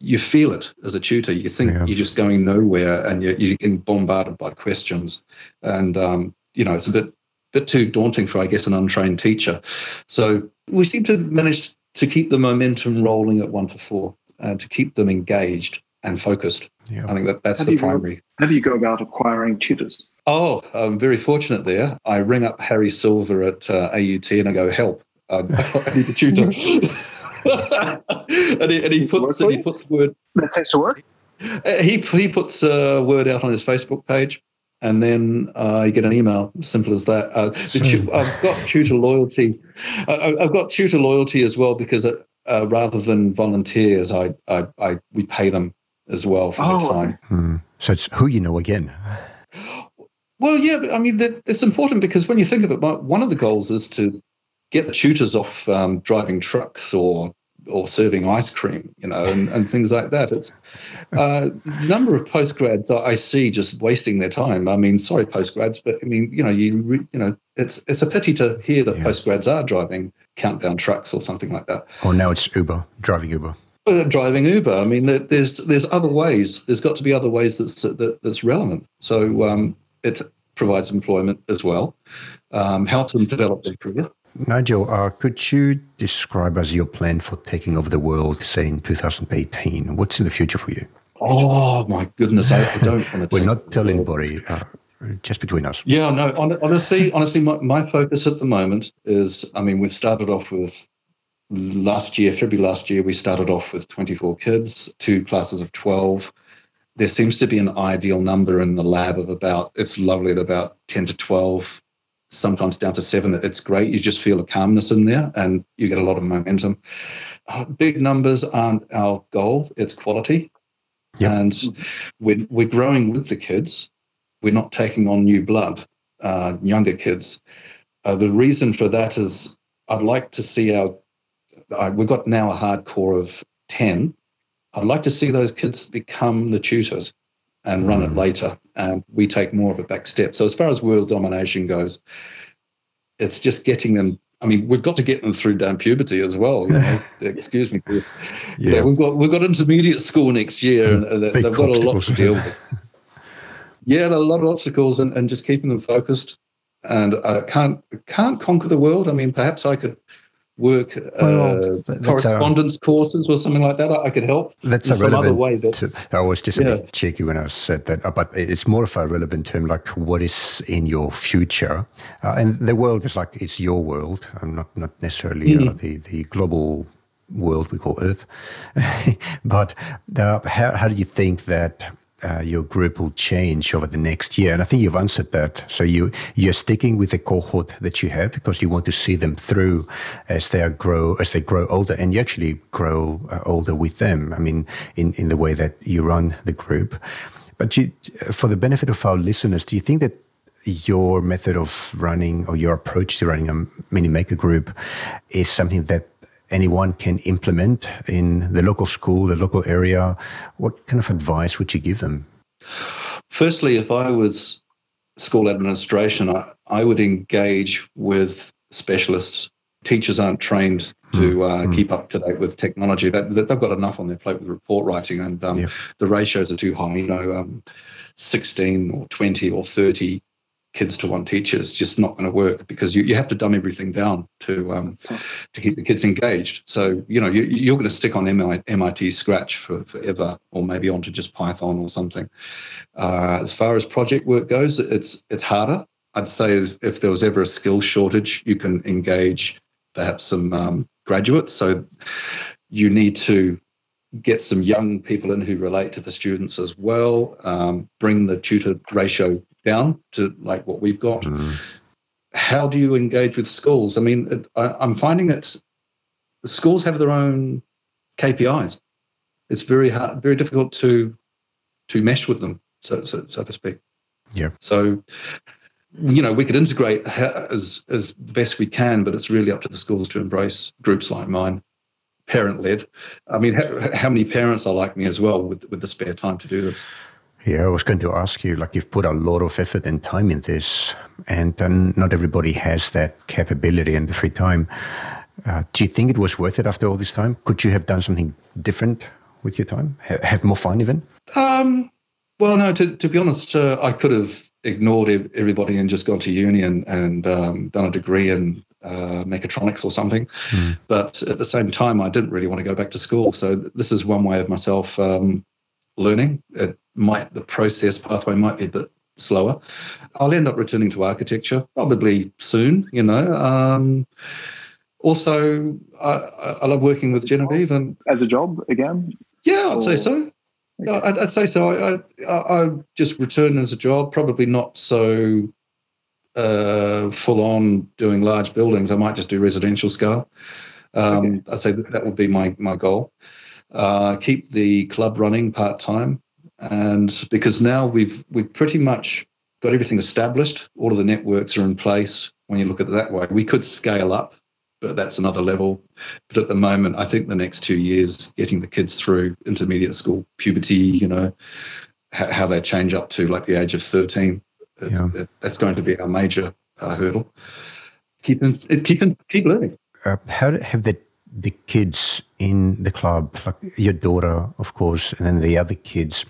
you feel it as a tutor. You think yeah. you're just going nowhere, and you're, you're getting bombarded by questions, and um, you know it's a bit bit too daunting for I guess an untrained teacher. So we seem to manage to keep the momentum rolling at one to four, and to keep them engaged and focused. Yeah. I think that that's how the primary.
Go, how do you go about acquiring tutors?
Oh, I'm very fortunate there. I ring up Harry Silver at uh, AUT and I go, help. Um, I need a tutor. and, he, and he puts he puts word.
That tends to work.
Uh, he he puts a uh, word out on his Facebook page, and then uh, you get an email. Simple as that. Uh, tu- I've got tutor loyalty. I, have got tutor loyalty as well because uh, rather than volunteers, I, I, I we pay them as well for oh. the time.
Hmm. So it's who you know again.
Well, yeah, I mean, it's important because when you think of it, one of the goals is to get the tutors off um, driving trucks or or serving ice cream, you know, and, and things like that. It's uh, the number of postgrads I see just wasting their time. I mean, sorry, postgrads, but I mean, you know, you re, you know, it's it's a pity to hear that yeah. postgrads are driving countdown trucks or something like that.
Or now it's Uber, driving Uber.
Driving Uber. I mean, there's there's other ways. There's got to be other ways that's that, that's relevant. So um, it provides employment as well, um, helps them develop their career.
Nigel, uh, could you describe as your plan for taking over the world, say in 2018? What's in the future for you?
Oh my goodness, I, I don't want
to. We're not telling anybody. Uh, just between us.
Yeah, no. Honestly, honestly, my, my focus at the moment is. I mean, we've started off with last year, February last year, we started off with 24 kids, two classes of 12. there seems to be an ideal number in the lab of about, it's lovely at about 10 to 12, sometimes down to seven. It's great. You just feel a calmness in there and you get a lot of momentum. Uh, big numbers aren't our goal, it's quality.
Yep.
And we're, we're growing with the kids. We're not taking on new blood, uh, younger kids. Uh, the reason for that is I'd like to see our, uh, we've got now a hardcore of 10 I'd like to see those kids become the tutors and run it
Mm.
later, and we take more of a back step. So as far as world domination goes, it's just getting them. I mean, we've got to get them through down puberty as well. You know? Excuse me. Yeah.
Yeah.
we've got we've got intermediate school next year, and uh, they've got a lot to deal with. yeah, a lot of obstacles, and, and just keeping them focused. And I can't can't conquer the world. I mean, perhaps I could work
Well,
uh,
that- that's a-
correspondence courses or something like that. I, I could help
That's
in
a
some other way. But
to- I was just a bit cheeky when I said that, uh, but it's more of a relevant term, like what is in your future, uh, and the world is like it's your world, and not not necessarily uh,
Mm-hmm.
the the global world we call Earth. but uh, how how do you think that? Uh, your group will change over the next year, and I think you've answered that. So you you're sticking with the cohort that you have because you want to see them through as they grow as they grow older, and you actually grow uh, older with them. I mean, in in the way that you run the group. But you, for the benefit of our listeners, do you think that your method of running or your approach to running a mini maker group is something that anyone can implement in the local school, the local area? What kind of advice would you give them?
Firstly, if I was school administration, I, I would engage with specialists. Teachers aren't trained to uh, keep up to date with technology. That, that they've got enough on their plate with report writing, and um,
Yeah.
the ratios are too high. You know, um, sixteen or twenty or thirty kids to one teacher is just not going to work because you, you have to dumb everything down to um, to keep the kids engaged. So you know you, you're going to stick on MI, MIT Scratch for forever, or maybe onto just Python or something. Uh, as far as project work goes, it's it's harder. I'd say if there was ever a skill shortage, you can engage perhaps some um, graduates. So you need to get some young people in who relate to the students as well. Um, bring the tutor ratio down to like what we've got. Mm. How do you engage with schools? I mean, it, I, I'm finding that schools have their own KPIs. It's very hard, very difficult to to mesh with them, so so, so to speak.
Yeah.
So, you know, we could integrate as as best we can, but it's really up to the schools to embrace groups like mine, parent led. I mean, how, how many parents are like me as well with with the spare time to do this?
Yeah, I was going to ask you, like you've put a lot of effort and time in this, and uh, not everybody has that capability and the free time. Uh, do you think it was worth it after all this time? Could you have done something different with your time? Ha- have more fun even?
Um, well, no. To to be honest, uh, I could have ignored ev- everybody and just gone to uni and and um, done a degree in uh, mechatronics or something. But at the same time, I didn't really want to go back to school. So th- this is one way of myself um, learning. It might the process pathway might be a bit slower. I'll end up returning to architecture probably soon. You know. Um, also, I, I love working with Genevieve, and
As a job again?
yeah, I'd say so. Yeah, I'd, I'd say so. I, I, I just return as a job, probably not so uh, full on doing large buildings. I might just do residential scale. Um, I'd say that, that would be my my goal. Uh, keep the club running part time, and because now we've we've pretty much got everything established. All of the networks are in place. When you look at it that way, we could scale up, but that's another level. But at the moment, I think the next two years, getting the kids through intermediate school, puberty, you know, how, how they change up to like the age of 13, it's-
Yeah.
it- that's going to be our major uh, hurdle. Keep, in, keep, in, keep learning.
Uh, how do, have the the kids in the club, like your daughter, of course, and then the other kids,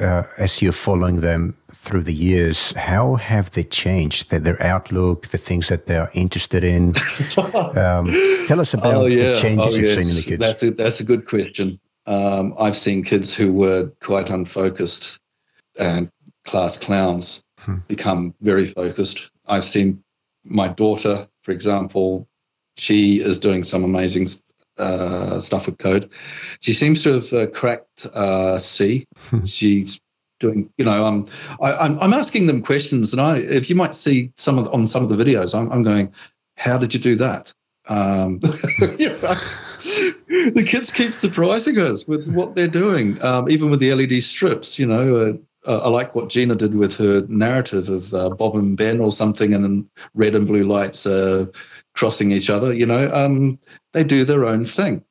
uh, as you're following them through the years, how have they changed? Their, their outlook, the things that they are interested in. um, tell us about the changes you've seen in the kids.
Oh, That's a, that's a good question. Um, I've seen kids who were quite unfocused and class clowns
Hmm.
become very focused. I've seen my daughter, for example, she is doing some amazing uh, stuff with code. She seems to have uh, cracked uh, C. She's doing, you know, um, I, I'm I'm asking them questions, and I, if you might see some of on some of the videos, I'm, I'm going, how did you do that? Um, you know, the kids keep surprising us with what they're doing, um, even with the LED strips. You know, uh, uh, I like what Gina did with her narrative of uh, Bob and Ben or something, and then red and blue lights uh, crossing each other. You know, um, they do their own thing.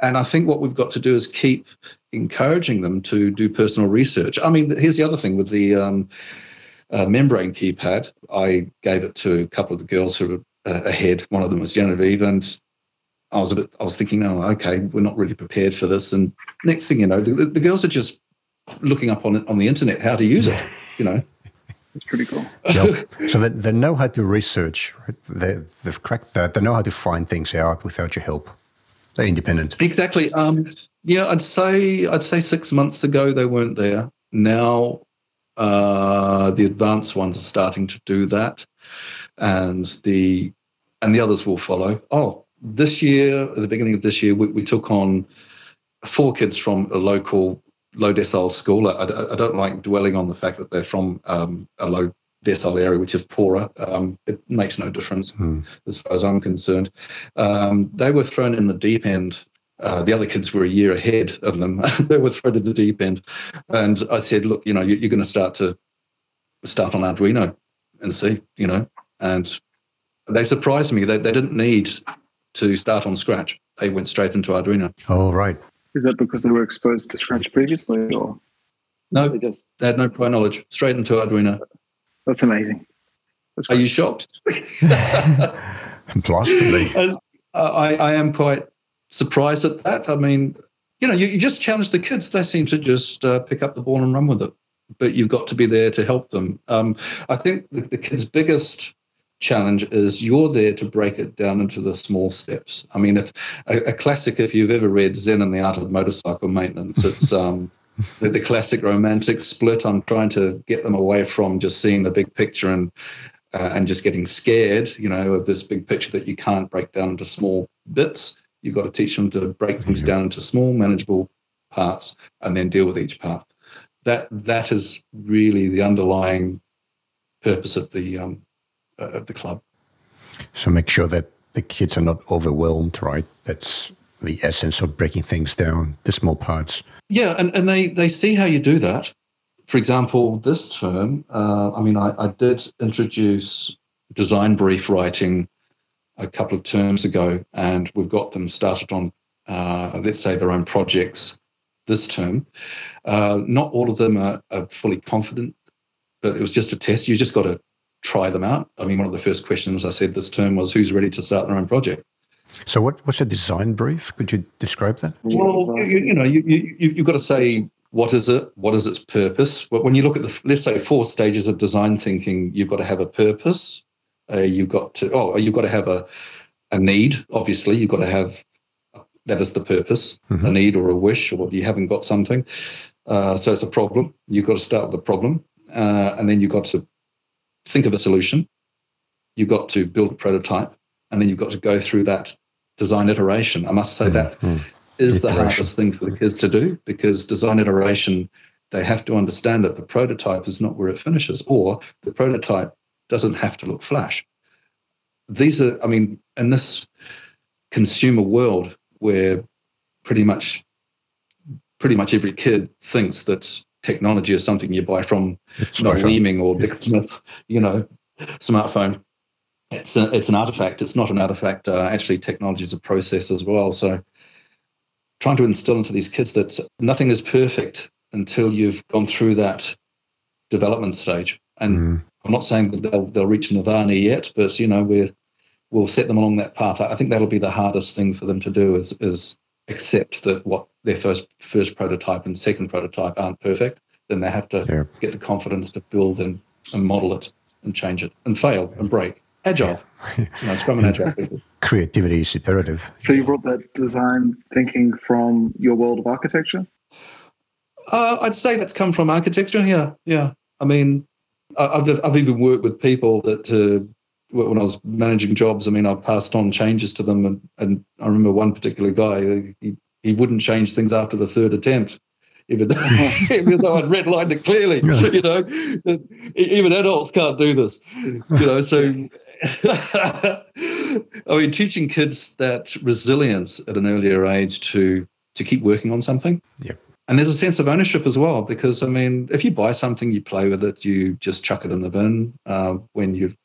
And I think what we've got to do is keep encouraging them to do personal research. I mean, here's the other thing with the um, uh, membrane keypad. I gave it to a couple of the girls who were uh, ahead. One of them was Genevieve, and I was a bit. I was thinking, oh, okay, we're not really prepared for this. And next thing you know, the, the girls are just looking up on on the internet how to use it. You know.
It's pretty cool.
Yep. so they, they know how to research. Right? They, they've cracked that. They know how to find things out without your help. They're independent.
Exactly. Um, yeah, I'd say I'd say six months ago they weren't there. Now uh, the advanced ones are starting to do that, and the and the others will follow. Oh, this year, at the beginning of this year, we, we took on four kids from a local low decile school. I, I, don't like dwelling on the fact that they're from um, a low decile area, which is poorer. Um, it makes no difference
Hmm.
as far as I'm concerned. Um, they were thrown in the deep end. Uh, the other kids were a year ahead of them. they were thrown in the deep end, and I said, "Look, you know, you, you're going to start to start on Arduino and see, you know." And they surprised me. They they didn't need to start on Scratch. They went straight into Arduino.
Oh, right.
Is that because they were exposed to Scratch previously, or
No,
they just?
they had no prior knowledge. Straight into Arduino.
That's amazing. That's
Are you shocked?
Blasphemy.
And I, I am quite surprised at that. I mean, you know, you, you just challenge the kids; they seem to just uh, pick up the ball and run with it. But you've got to be there to help them. Um, I think the, the kids' biggest challenge is you're there to break it down into the small steps. I mean, if a, a classic, if you've ever read Zen and the Art of Motorcycle Maintenance, it's um, the, the classic romantic split. I'm trying to get them away from just seeing the big picture and uh, and just getting scared, you know, of this big picture that you can't break down into small bits. You've got to teach them to break things down into small, manageable parts, and then deal with each part. That that is really the underlying purpose of the um, of the club.
So make sure that the kids are not overwhelmed, right? That's the essence of breaking things down, the small parts.
Yeah, and, and they they see how you do that. For example, this term, uh, I mean, I, I did introduce design brief writing a couple of terms ago, and we've got them started on, uh, let's say, their own projects this term. Uh, not all of them are, are fully confident, but it was just a test. You just got to try them out. I mean, one of the first questions I said this term was, "Who's ready to start their own project?"
So what what's a design brief? Could you describe that?
Well, you, you know, you, you, you've got to say what is it? What is its purpose? But when you look at the, let's say, four stages of design thinking, you've got to have a purpose. Uh, you've got to, oh, you've got to have a, a need. Obviously, you've got to have that is the purpose, a
Mhm.
need or a wish, or you haven't got something. Uh, so it's a problem. You've got to start with the problem, uh, and then you've got to think of a solution. You've got to build a prototype, and then you've got to go through that design iteration. I must say that
Mm.
is the hardest thing for the kids to do because design iteration, they have to understand that the prototype is not where it finishes, or the prototype doesn't have to look flash. These are, I mean, in this consumer world where pretty much pretty much every kid thinks that technology is something you buy from
It's
Noel. Leeming or Dick Smith, you know, smartphone. It's a, it's an artifact. It's not an artifact. Uh, actually, technology is a process as well. So, trying to instill into these kids that nothing is perfect until you've gone through that development stage. And
Mm.
I'm not saying that they'll they'll reach nirvana yet, but you know, we're we'll set them along that path. I I think that'll be the hardest thing for them to do is is accept that what their first first prototype and second prototype aren't perfect. Then they have to
Yeah.
get the confidence to build and, and model it and change it and fail and break. Agile. you know, Scrum and Agile.
Creativity is iterative.
So you brought that design thinking from your world of architecture?
Uh, I'd say that's come from architecture. Yeah, yeah. I mean, I- I've I've even worked with people that uh, when I was managing jobs, I mean, I passed on changes to them, and, and I remember one particular guy, he, he wouldn't change things after the third attempt, even though, even though I'd redlined it clearly.
Yeah.
You know, even adults can't do this. You know, so I mean, teaching kids that resilience at an earlier age to to keep working on something.
Yeah.
And there's a sense of ownership as well, because I mean, if you buy something, you play with it, you just chuck it in the bin uh, when you've,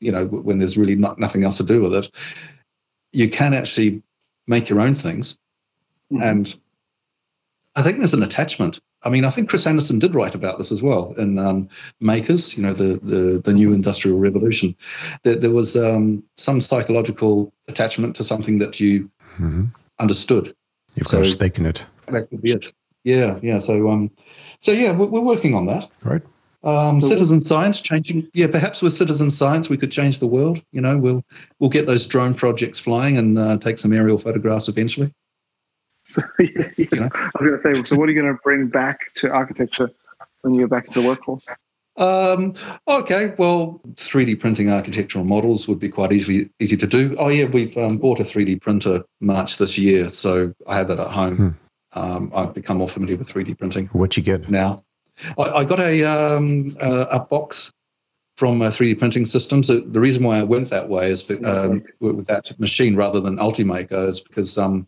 you know, when there's really not, nothing else to do with it. You can actually make your own things,
Mhm.
and I think there's an attachment. I mean, I think Chris Anderson did write about this as well in um, Makers, you know, the the, the new industrial revolution. That there was um, some psychological attachment to something that you
hmm
understood.
You've got a
So-
stake in it,
That could be it. Yeah, yeah. So, um, so yeah, we're, we're working on that.
right?
Um,
So-
citizen science changing. Yeah, perhaps with citizen science we could change the world. You know, we'll we'll get those drone projects flying and uh, take some aerial photographs eventually.
So, yeah, yes.
know?
I was going to say, so what are you going to bring back to architecture when you go back into the workforce?
Um, okay, well, 3D printing architectural models would be quite easily easy to do. Oh yeah, we've um, bought a 3D printer March this year, so I have that at home.
Hmm.
Um, I've become more familiar with 3D printing.
What you get?
now. I, I got a um, uh, a box from uh, 3D printing systems. The, the reason why I went that way is be- um, with with that machine rather than Ultimaker is because um,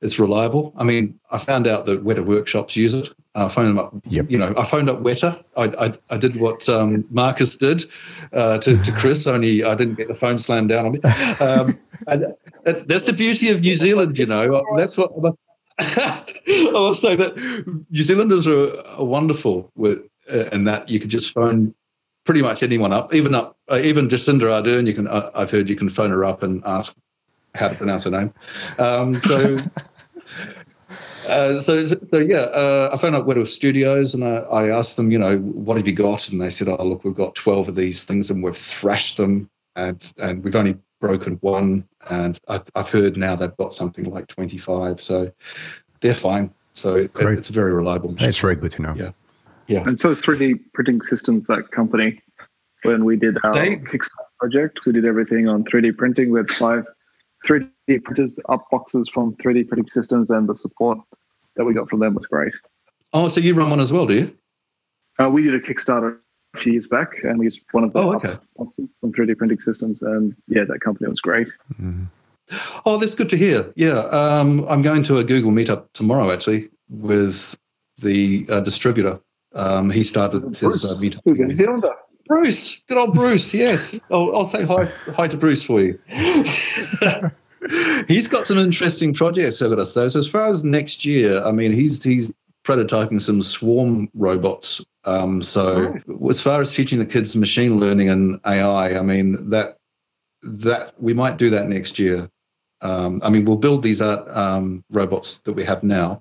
it's reliable. I mean, I found out that Weta workshops use it. I phoned them up.
Yep.
You know, I phoned up Weta. I, I, I did what um, Marcus did uh, to, to Chris, only I didn't get the phone slammed down on me. Um, and that's the beauty of New Zealand, you know. That's what I will say that New Zealanders are, are wonderful with, uh, in that you could just phone pretty much anyone up, even up, uh, even Jacinda Ardern. You can, uh, I've heard you can phone her up and ask how to pronounce her name. Um, so, uh, so, so yeah, uh, I phoned up Weta Studios and I, I asked them, you know, what have you got? And they said, oh, look, we've got 12 of these things and we've thrashed them and, and we've only broken one. And I've, I've heard now they've got something like 25. So they're fine. So it, it's a very reliable machine.
That's very good to know.
Yeah. Yeah.
And so is 3D Printing Systems that company. When we did our
They-
Kickstarter project, we did everything on 3D printing. We had five 3D printers, up boxes from 3D Printing Systems, and the support that we got from them was great.
Oh, so you run one as well, do you?
Uh, we did a Kickstarter a few years back, and we used one of the
Oh, okay.
boxes from 3D Printing Systems, and yeah, that company was great.
Mhm.
Oh, that's good to hear. Yeah, um, I'm going to a Google meetup tomorrow actually with the uh, distributor. Um, he started his uh, meetup.
Who's a New Zealander?
Bruce, good old Bruce. Yes, I'll, I'll say hi hi to Bruce for you. he's got some interesting projects over us. So, so as far as next year, I mean, he's he's prototyping some swarm robots. Um, so as far as teaching the kids machine learning and AI, I mean that that we might do that next year. Um, I mean, we'll build these art um, robots that we have now,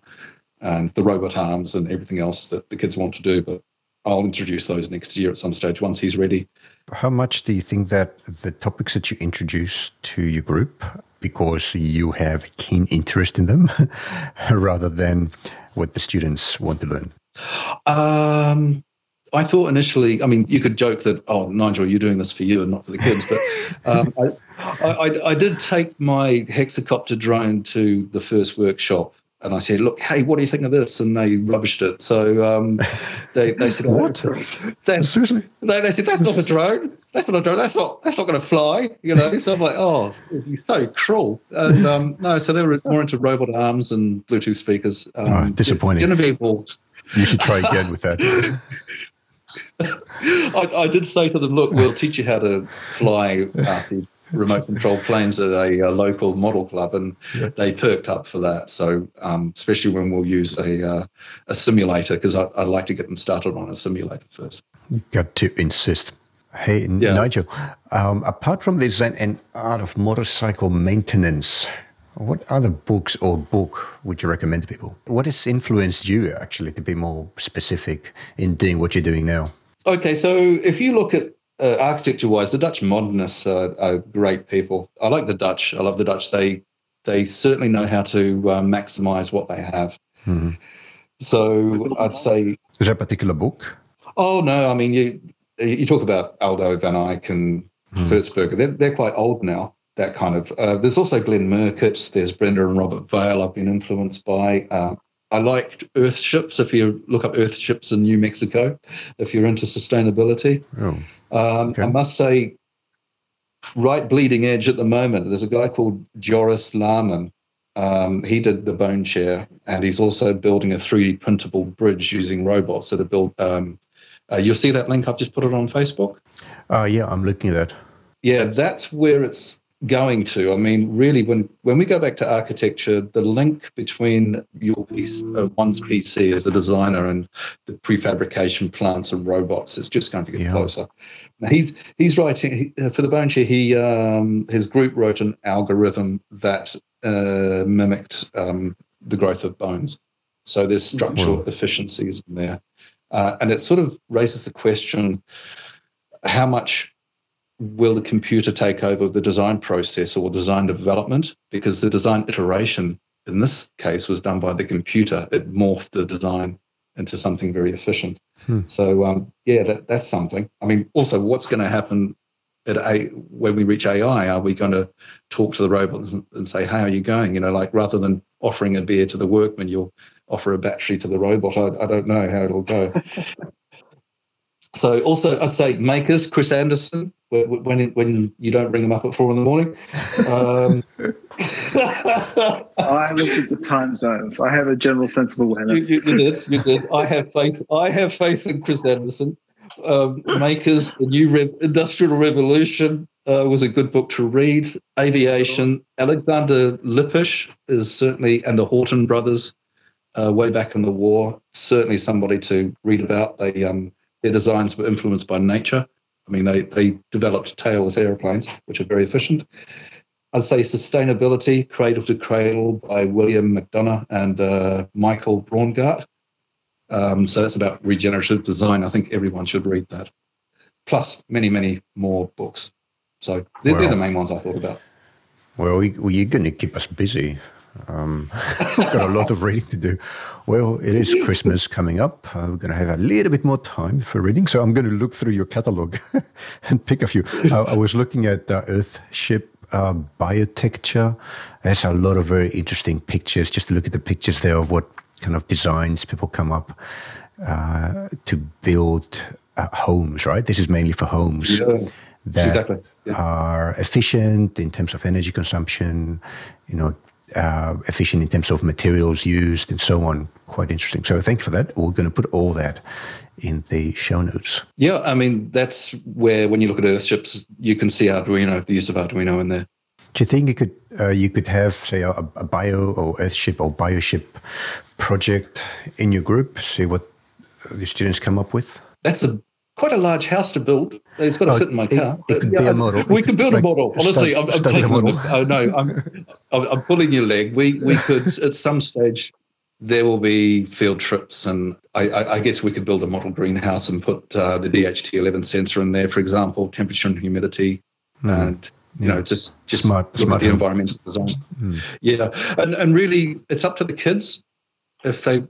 and the robot arms and everything else that the kids want to do. But I'll introduce those next year at some stage once he's ready.
How much do you think that the topics that you introduce to your group, because you have a keen interest in them, rather than what the students want to learn?
Um, I thought initially, I mean, you could joke that, oh, Nigel, you're doing this for you and not for the kids. But um, I, I, I did take my hexacopter drone to the first workshop and I said, look, hey, what do you think of this? And they rubbished it. So um, they, they said,
What?
That's,
Seriously?
they, they said, that's not a drone. That's not a drone. That's not, that's not going to fly, you know? So I'm like, oh, he's so cruel. And um, no, so they were more into robot arms and Bluetooth speakers. Um,
Oh, disappointing.
Genevieve will,
You should try again with that.
I, I did say to them, look, we'll teach you how to fly RC remote control planes at a, uh local model club, and they perked up for that. So, um, especially when we'll use a uh, a simulator, because I'd like to get them started on a simulator first.
Got to insist. Hey,
Yeah.
Nigel, um, apart from the design and art of motorcycle maintenance, what other books or book would you recommend to people? What has influenced you actually to be more specific in doing what you're doing now?
Okay, so if you look at uh, architecture-wise, the Dutch modernists are, are great people. I like the Dutch. I love the Dutch. They they certainly know how to uh, maximize what they have.
Mhm.
So I'd say
Is there a particular book?
Oh no, I mean you you talk about Aldo van Eyck and Hertzberger. They're, they're quite old now. That kind of. Uh, there's also Glenn Murcutt. There's Brenda and Robert Vale. I've been influenced by. Um, I liked Earthships. If you look up Earthships in New Mexico, if you're into sustainability,
Oh,
um, I must say, right bleeding edge at the moment. There's a guy called Joris Laarman. Um, he did the bone chair, and he's also building a 3D printable bridge using robots So are build. Um, uh, you'll see that link. I've just put it on Facebook.
uh, yeah, I'm looking at that.
Yeah, that's where it's going to. I mean, really, when when we go back to architecture, the link between your piece, uh, one's PC as a designer, and the prefabrication plants and robots is just going to get
Yeah.
closer. Now, he's he's writing he, uh, for the Bone Chair. He um, his group wrote an algorithm that uh, mimicked um, the growth of bones. So there's structural
Wow.
efficiencies in there, uh, and it sort of raises the question: how much will the computer take over the design process or design development? Because the design iteration in this case was done by the computer. It morphed the design into something very efficient.
Hmm.
So um, yeah, that, that's something. I mean, also, what's going to happen at a when we reach AI? Are we going to talk to the robots and, and say, "How are you going?" You know, like rather than offering a beer to the workman, you'll offer a battery to the robot. I, I don't know how it'll go. So also, I'd say makers, Chris Anderson, when when you don't ring them up at four in the morning. Um,
I looked at the time zones. I have a general sense of
you,
awareness.
you, you did, you did. I have faith. I have faith in Chris Anderson. Um, makers, the new Re- industrial revolution uh, was a good book to read. Aviation, Alexander Lippisch is certainly, and the Horten brothers, uh, way back in the war, certainly somebody to read about. They um, their designs were influenced by nature. I mean, they they developed tailless airplanes, which are very efficient. I'd say sustainability, cradle to cradle by William McDonough and uh, Michael Braungart. Um, so that's about regenerative design. I think everyone should read that. Plus many, many more books. So they're, they're the main ones I thought about.
Well, we, well you're going to keep us busy. Um, got a lot of reading to do. Well, it is Christmas coming up. We're going to have a little bit more time for reading, so I'm going to look through your catalog and pick a few. I, I was looking at uh, Earthship uh, Biotecture. There's a lot of very interesting pictures. Just to look at the pictures there of what kind of designs people come up uh, to build uh, homes. Right, this is mainly for homes
Yeah,
that
exactly. Yeah.
are efficient in terms of energy consumption, you know, uh, efficient in terms of materials used and so on. Quite interesting. So thank you for that. We're going to put all that in the show notes.
Yeah, I mean, that's where when you look at Earthships, you can see Arduino, the use of Arduino in there.
Do you think you could uh, you could have say a, a bio or Earthship or Bioship project in your group? See what the students come up with.
That's a quite a large house to build. It's got to
Oh,
fit in my
it-
car.
it could
Yeah,
be a model.
We could
could
build a model. Honestly, I'm, I'm
start with a
taking
model.
oh no, I'm, I'm I'm pulling your leg. We we could at some stage there will be field trips, and I, I, I guess we could build a model greenhouse and put uh, the DHT11 sensor in there, for example, temperature and humidity, and you know just just.
Smart-
look
smart
at the environmental design. Yeah, and and really, it's up to the kids if they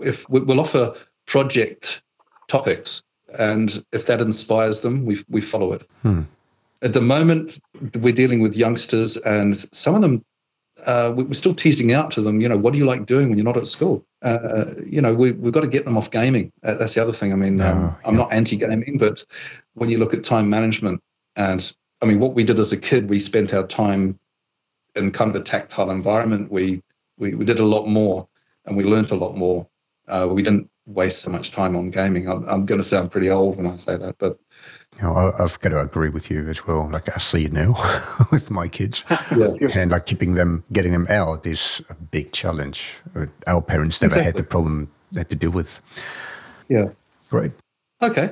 if we'll offer project topics, and if that inspires them, we we follow it.
Hmm.
At the moment, we're dealing with youngsters, and some of them. Uh, we- we're still teasing out to them, you know, what do you like doing when you're not at school? Uh, you know, we, we've got to get them off gaming. Uh, that's the other thing. I mean, um,
Oh,
I'm not anti-gaming, but when you look at time management, and I mean, what we did as a kid, we spent our time in kind of a tactile environment. We we, we did a lot more, and we learnt a lot more. Uh, we didn't waste so much time on gaming. I'm, I'm going to sound pretty old when I say that, but
You know, I, I've got to agree with you as well. Like I see it now with my kids,
yeah,
and like keeping them, getting them out is a big challenge. Our parents never had the problem they had to deal with.
yeah.
Great.
Okay,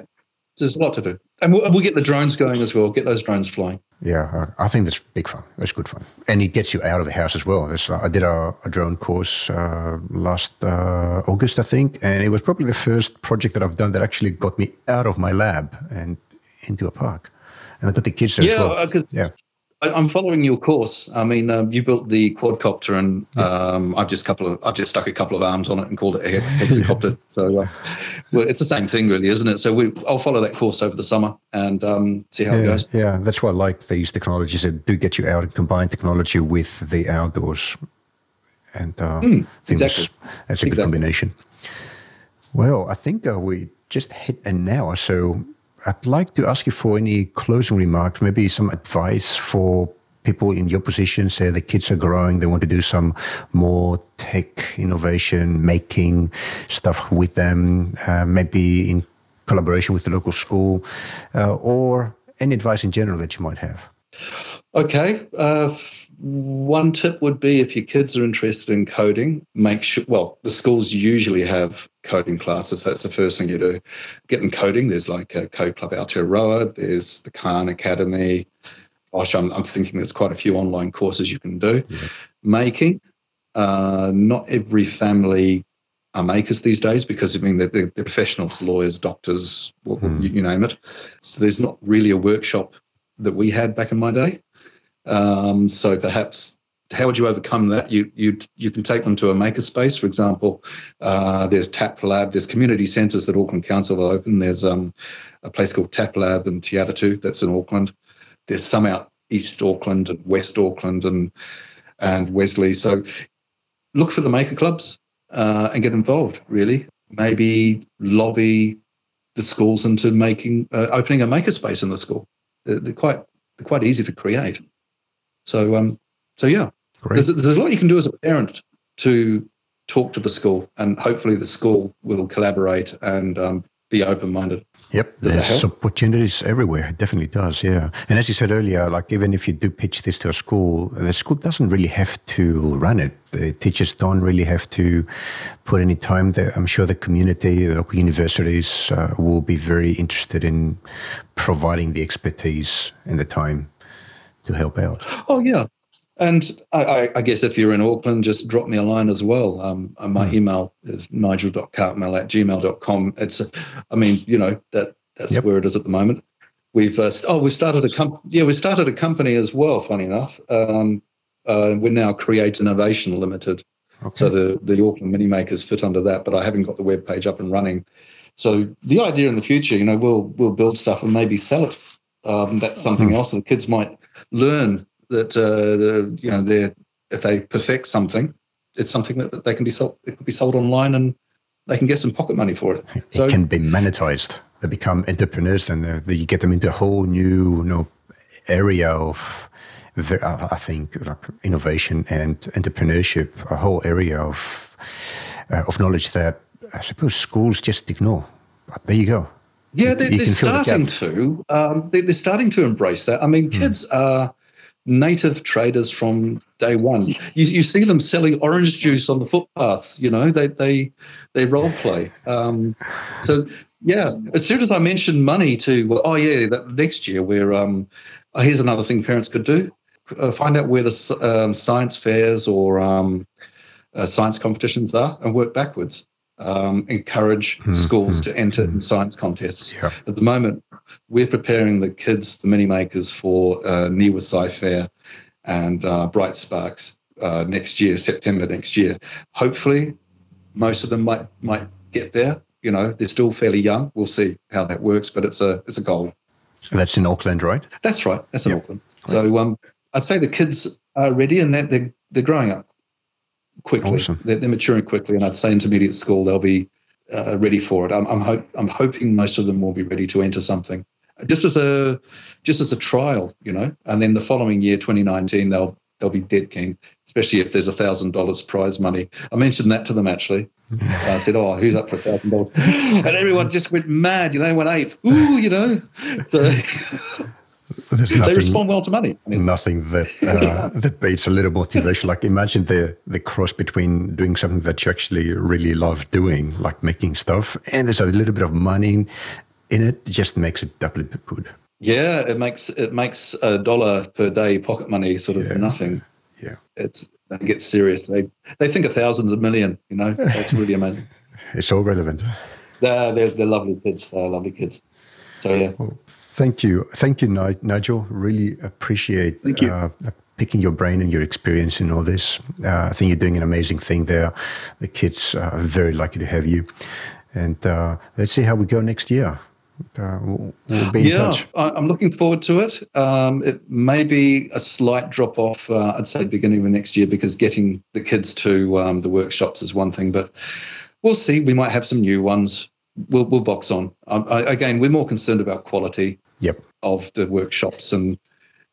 there's a lot to do, and we'll, we'll get the drones going as well. Get those drones flying.
Yeah, I I think that's big fun. That's good fun, and it gets you out of the house as well. There's, I did a, a drone course uh, last uh, August, I think, and it was probably the first project that I've done that actually got me out of my lab and into a park, and I got the kids there as
Yeah,
well.
because
Yeah,
I- I'm following your course. I mean, um, you built the quadcopter, and um, I've just couple of I've just stuck a couple of arms on it and called it a hex- hexacopter. So, uh, well, it's the same thing, really, isn't it? So we, I'll follow that course over the summer and um, see how
yeah,
it goes.
Yeah, that's why I like these technologies that do get you out and combine technology with the outdoors. And uh,
Mm, exactly.
that's, that's a good
Exactly.
combination. Well, I think uh, we just hit an hour. So I'd like to ask you for any closing remarks, maybe some advice for people in your position. Say the kids are growing, they want to do some more tech innovation, making stuff with them, uh, maybe in collaboration with the local school, uh, or any advice in general that you might have.
Okay. Uh, one tip would be if your kids are interested in coding, make sure, well, the schools usually have coding classes. That's the first thing you do. Get them coding. There's like a Code Club Aotearoa, there's the Khan Academy. Gosh, I'm, I'm thinking there's quite a few online courses you can do. Making, uh, not every family are makers these days because I mean they're, they're professionals, lawyers, doctors, wh- you, you name it. So there's not really a workshop that we had back in my day. Um, so perhaps how would you overcome that? You you you can take them to a makerspace, for example. Uh, there's Tap Lab. There's community centres that Auckland Council have opened. There's um, a place called Tap Lab in Te Atatu that's in Auckland. There's some out East Auckland and West Auckland and and Wesley. So look for the maker clubs uh, and get involved. Really, maybe lobby the schools into making uh, opening a makerspace in the school. They're, they're quite they're quite easy to create. So um so yeah, there's there's a lot you can do as a parent to talk to the school, and hopefully the school will collaborate and um, be open minded.
Yep,
Does
there's opportunities everywhere. It definitely does, yeah. And as you said earlier, like even if you do pitch this to a school, the school doesn't really have to run it. The teachers don't really have to put any time there. I'm sure the community, the local universities uh, will be very interested in providing the expertise and the time to help out.
Oh yeah, and I, I, I guess if you're in Auckland, just drop me a line as well. Um, uh, my email is nigel.cartmell at gmail.com. It's, I mean, you know that that's
Yep.
where it is at the moment. We've uh, oh we started a company. yeah we started a company as well. Funny enough, um, uh, we're now Create Innovation Limited.
Okay.
So the the Auckland mini makers fit under that, but I haven't got the web page up and running. So the idea in the future, you know, we'll we'll build stuff and maybe sell it. Um, that's something
Hmm.
else that the kids might learn that uh, the you know they if they perfect something, it's something that, that they can be sold. It could be sold online and they can get some pocket money for it.
it
So
can be monetized. They become entrepreneurs, and uh, you get them into a whole new, you know, area of, I think, innovation and entrepreneurship. A whole area of uh, of knowledge that I suppose schools just ignore. But there you go.
Yeah, they're, they're
fill the
starting to. Um, they, they're starting to embrace that. I mean,
Hmm.
kids are native traders from day one. You, you see them selling orange juice on the footpath. You know, they they they role play. Um, so yeah, as soon as I mentioned money to, well, oh yeah, that next year we're. Um, oh, here's another thing parents could do: uh, find out where the um, science fairs or um, uh, science competitions are, and work backwards. Um, encourage schools to enter in science contests.
Yeah.
At the moment, we're preparing the kids, the mini makers, for uh, NIWA Sci Fair and uh, Bright Sparks uh, next year, September next year. Hopefully, most of them might might get there. You know, they're still fairly young. We'll see how that works, but it's a it's a goal.
That's in Auckland, right?
That's right. That's in
Yeah.
Auckland. So um, I'd say the kids are ready and they're they're, they're growing up quickly.
Awesome.
They're, they're maturing quickly, and I'd say intermediate school they'll be uh, ready for it. I'm I'm, hope, I'm hoping most of them will be ready to enter something just as a just as a trial, you know, and then the following year, 2019, they'll they'll be dead keen, especially if there's a thousand dollars prize money. I mentioned that to them actually. I said, "Oh, who's up for a thousand dollars?" And everyone just went mad. You know, went ape. Ooh, you know. So
There's
they respond well to money. I mean,
nothing that uh, that beats a little motivation. Like imagine the the cross between doing something that you actually really love doing, like making stuff, and there's a little bit of money in it. Just makes it doubly good.
yeah, it makes it makes a dollar per day pocket money sort of
Yeah.
nothing.
Yeah.
It's they get serious. They they think of thousands of million. You know, that's really amazing.
It's all relevant.
They're, they're they're lovely kids. They're lovely kids. So yeah.
Well, thank you, thank you, Nigel. Really appreciate
you.
Uh, picking your brain and your experience in all this. Uh, I think you're doing an amazing thing there. The kids are very lucky to have you. And uh, let's see how we go next year. Uh, we'll, we'll, be in
yeah,
touch.
I'm looking forward to it. Um, it may be a slight drop off, uh, I'd say, beginning of next year, because getting the kids to um, the workshops is one thing, but we'll see. We might have some new ones. We'll, we'll box on. Um, I, again, we're more concerned about quality
yep.
of the workshops, and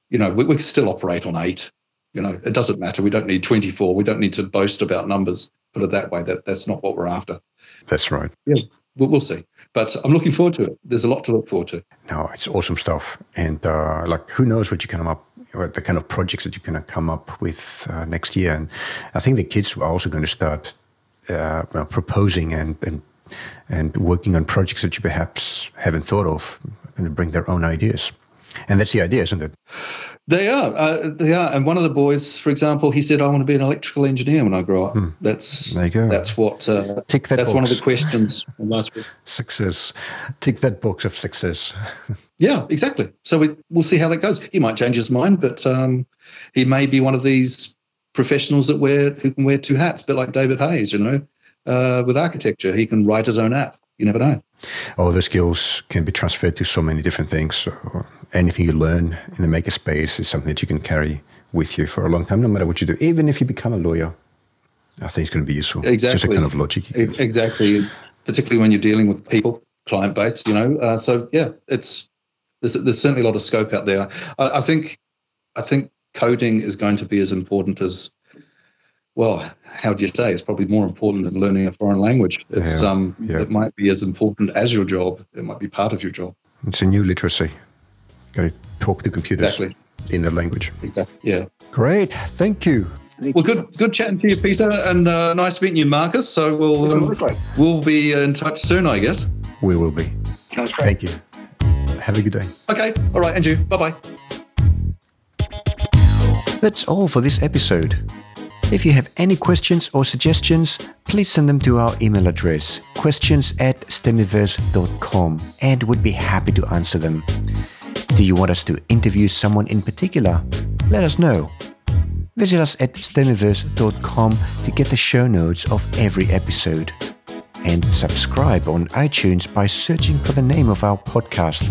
you know, we, we can still operate on eight. You know, it doesn't matter. We don't need 24. We don't need to boast about numbers. Put it that way. That that's not what we're after.
That's right.
Yeah, we'll, we'll see. But I'm looking forward to it. There's a lot to look forward to.
No, it's awesome stuff. And uh, like, who knows what you can come up, or the kind of projects that you're going to come up with uh, next year. And I think the kids are also going to start uh, proposing and, and and working on projects that you perhaps haven't thought of, and bring their own ideas. And that's the idea, isn't it?
They are. Uh, they are. And one of the boys, for example, he said, "I want to be an electrical engineer when I grow up." Hmm. That's there you go. That's what. Uh, Tick that. That's box. one of the questions last week.
Success. Tick that box of success.
yeah, exactly. So we we'll see how that goes. He might change his mind, but um, he may be one of these professionals that wear who can wear two hats, a bit like David Hayes. You know, uh, with architecture, he can write his own app. You never know.
Oh, the skills can be transferred to so many different things. So anything you learn in the makerspace is something that you can carry with you for a long time, no matter what you do. Even if you become a lawyer, I think it's going to be useful.
Exactly.
Just a kind of logic.
Exactly. Particularly when you're dealing with people, client base, you know. Uh, so yeah, it's there's, there's certainly a lot of scope out there. I, I think I think coding is going to be as important as well, how do you say? It's probably more important than learning a foreign language. It's yeah, um, yeah. it might be as important as your job. It might be part of your job.
It's a new literacy. Got to talk to computers exactly. in the language.
Exactly. Yeah.
Great. Thank you.
Well, good, good chatting to you, Peter, and uh, nice meeting you, Marcus. So we'll um, we'll be in touch soon, I guess.
We will be.
Sounds great.
Thank you. Have a good day.
Okay. All right, Andrew. Bye bye.
That's all for this episode. If you have any questions or suggestions, please send them to our email address, questions at stemiverse.com, and we'd be happy to answer them. Do you want us to interview someone in particular? Let us know. Visit us at stemiverse.com to get the show notes of every episode. And subscribe on iTunes by searching for the name of our podcast,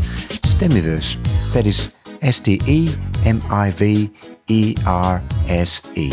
Stemiverse. That is S T E M I V E R S E.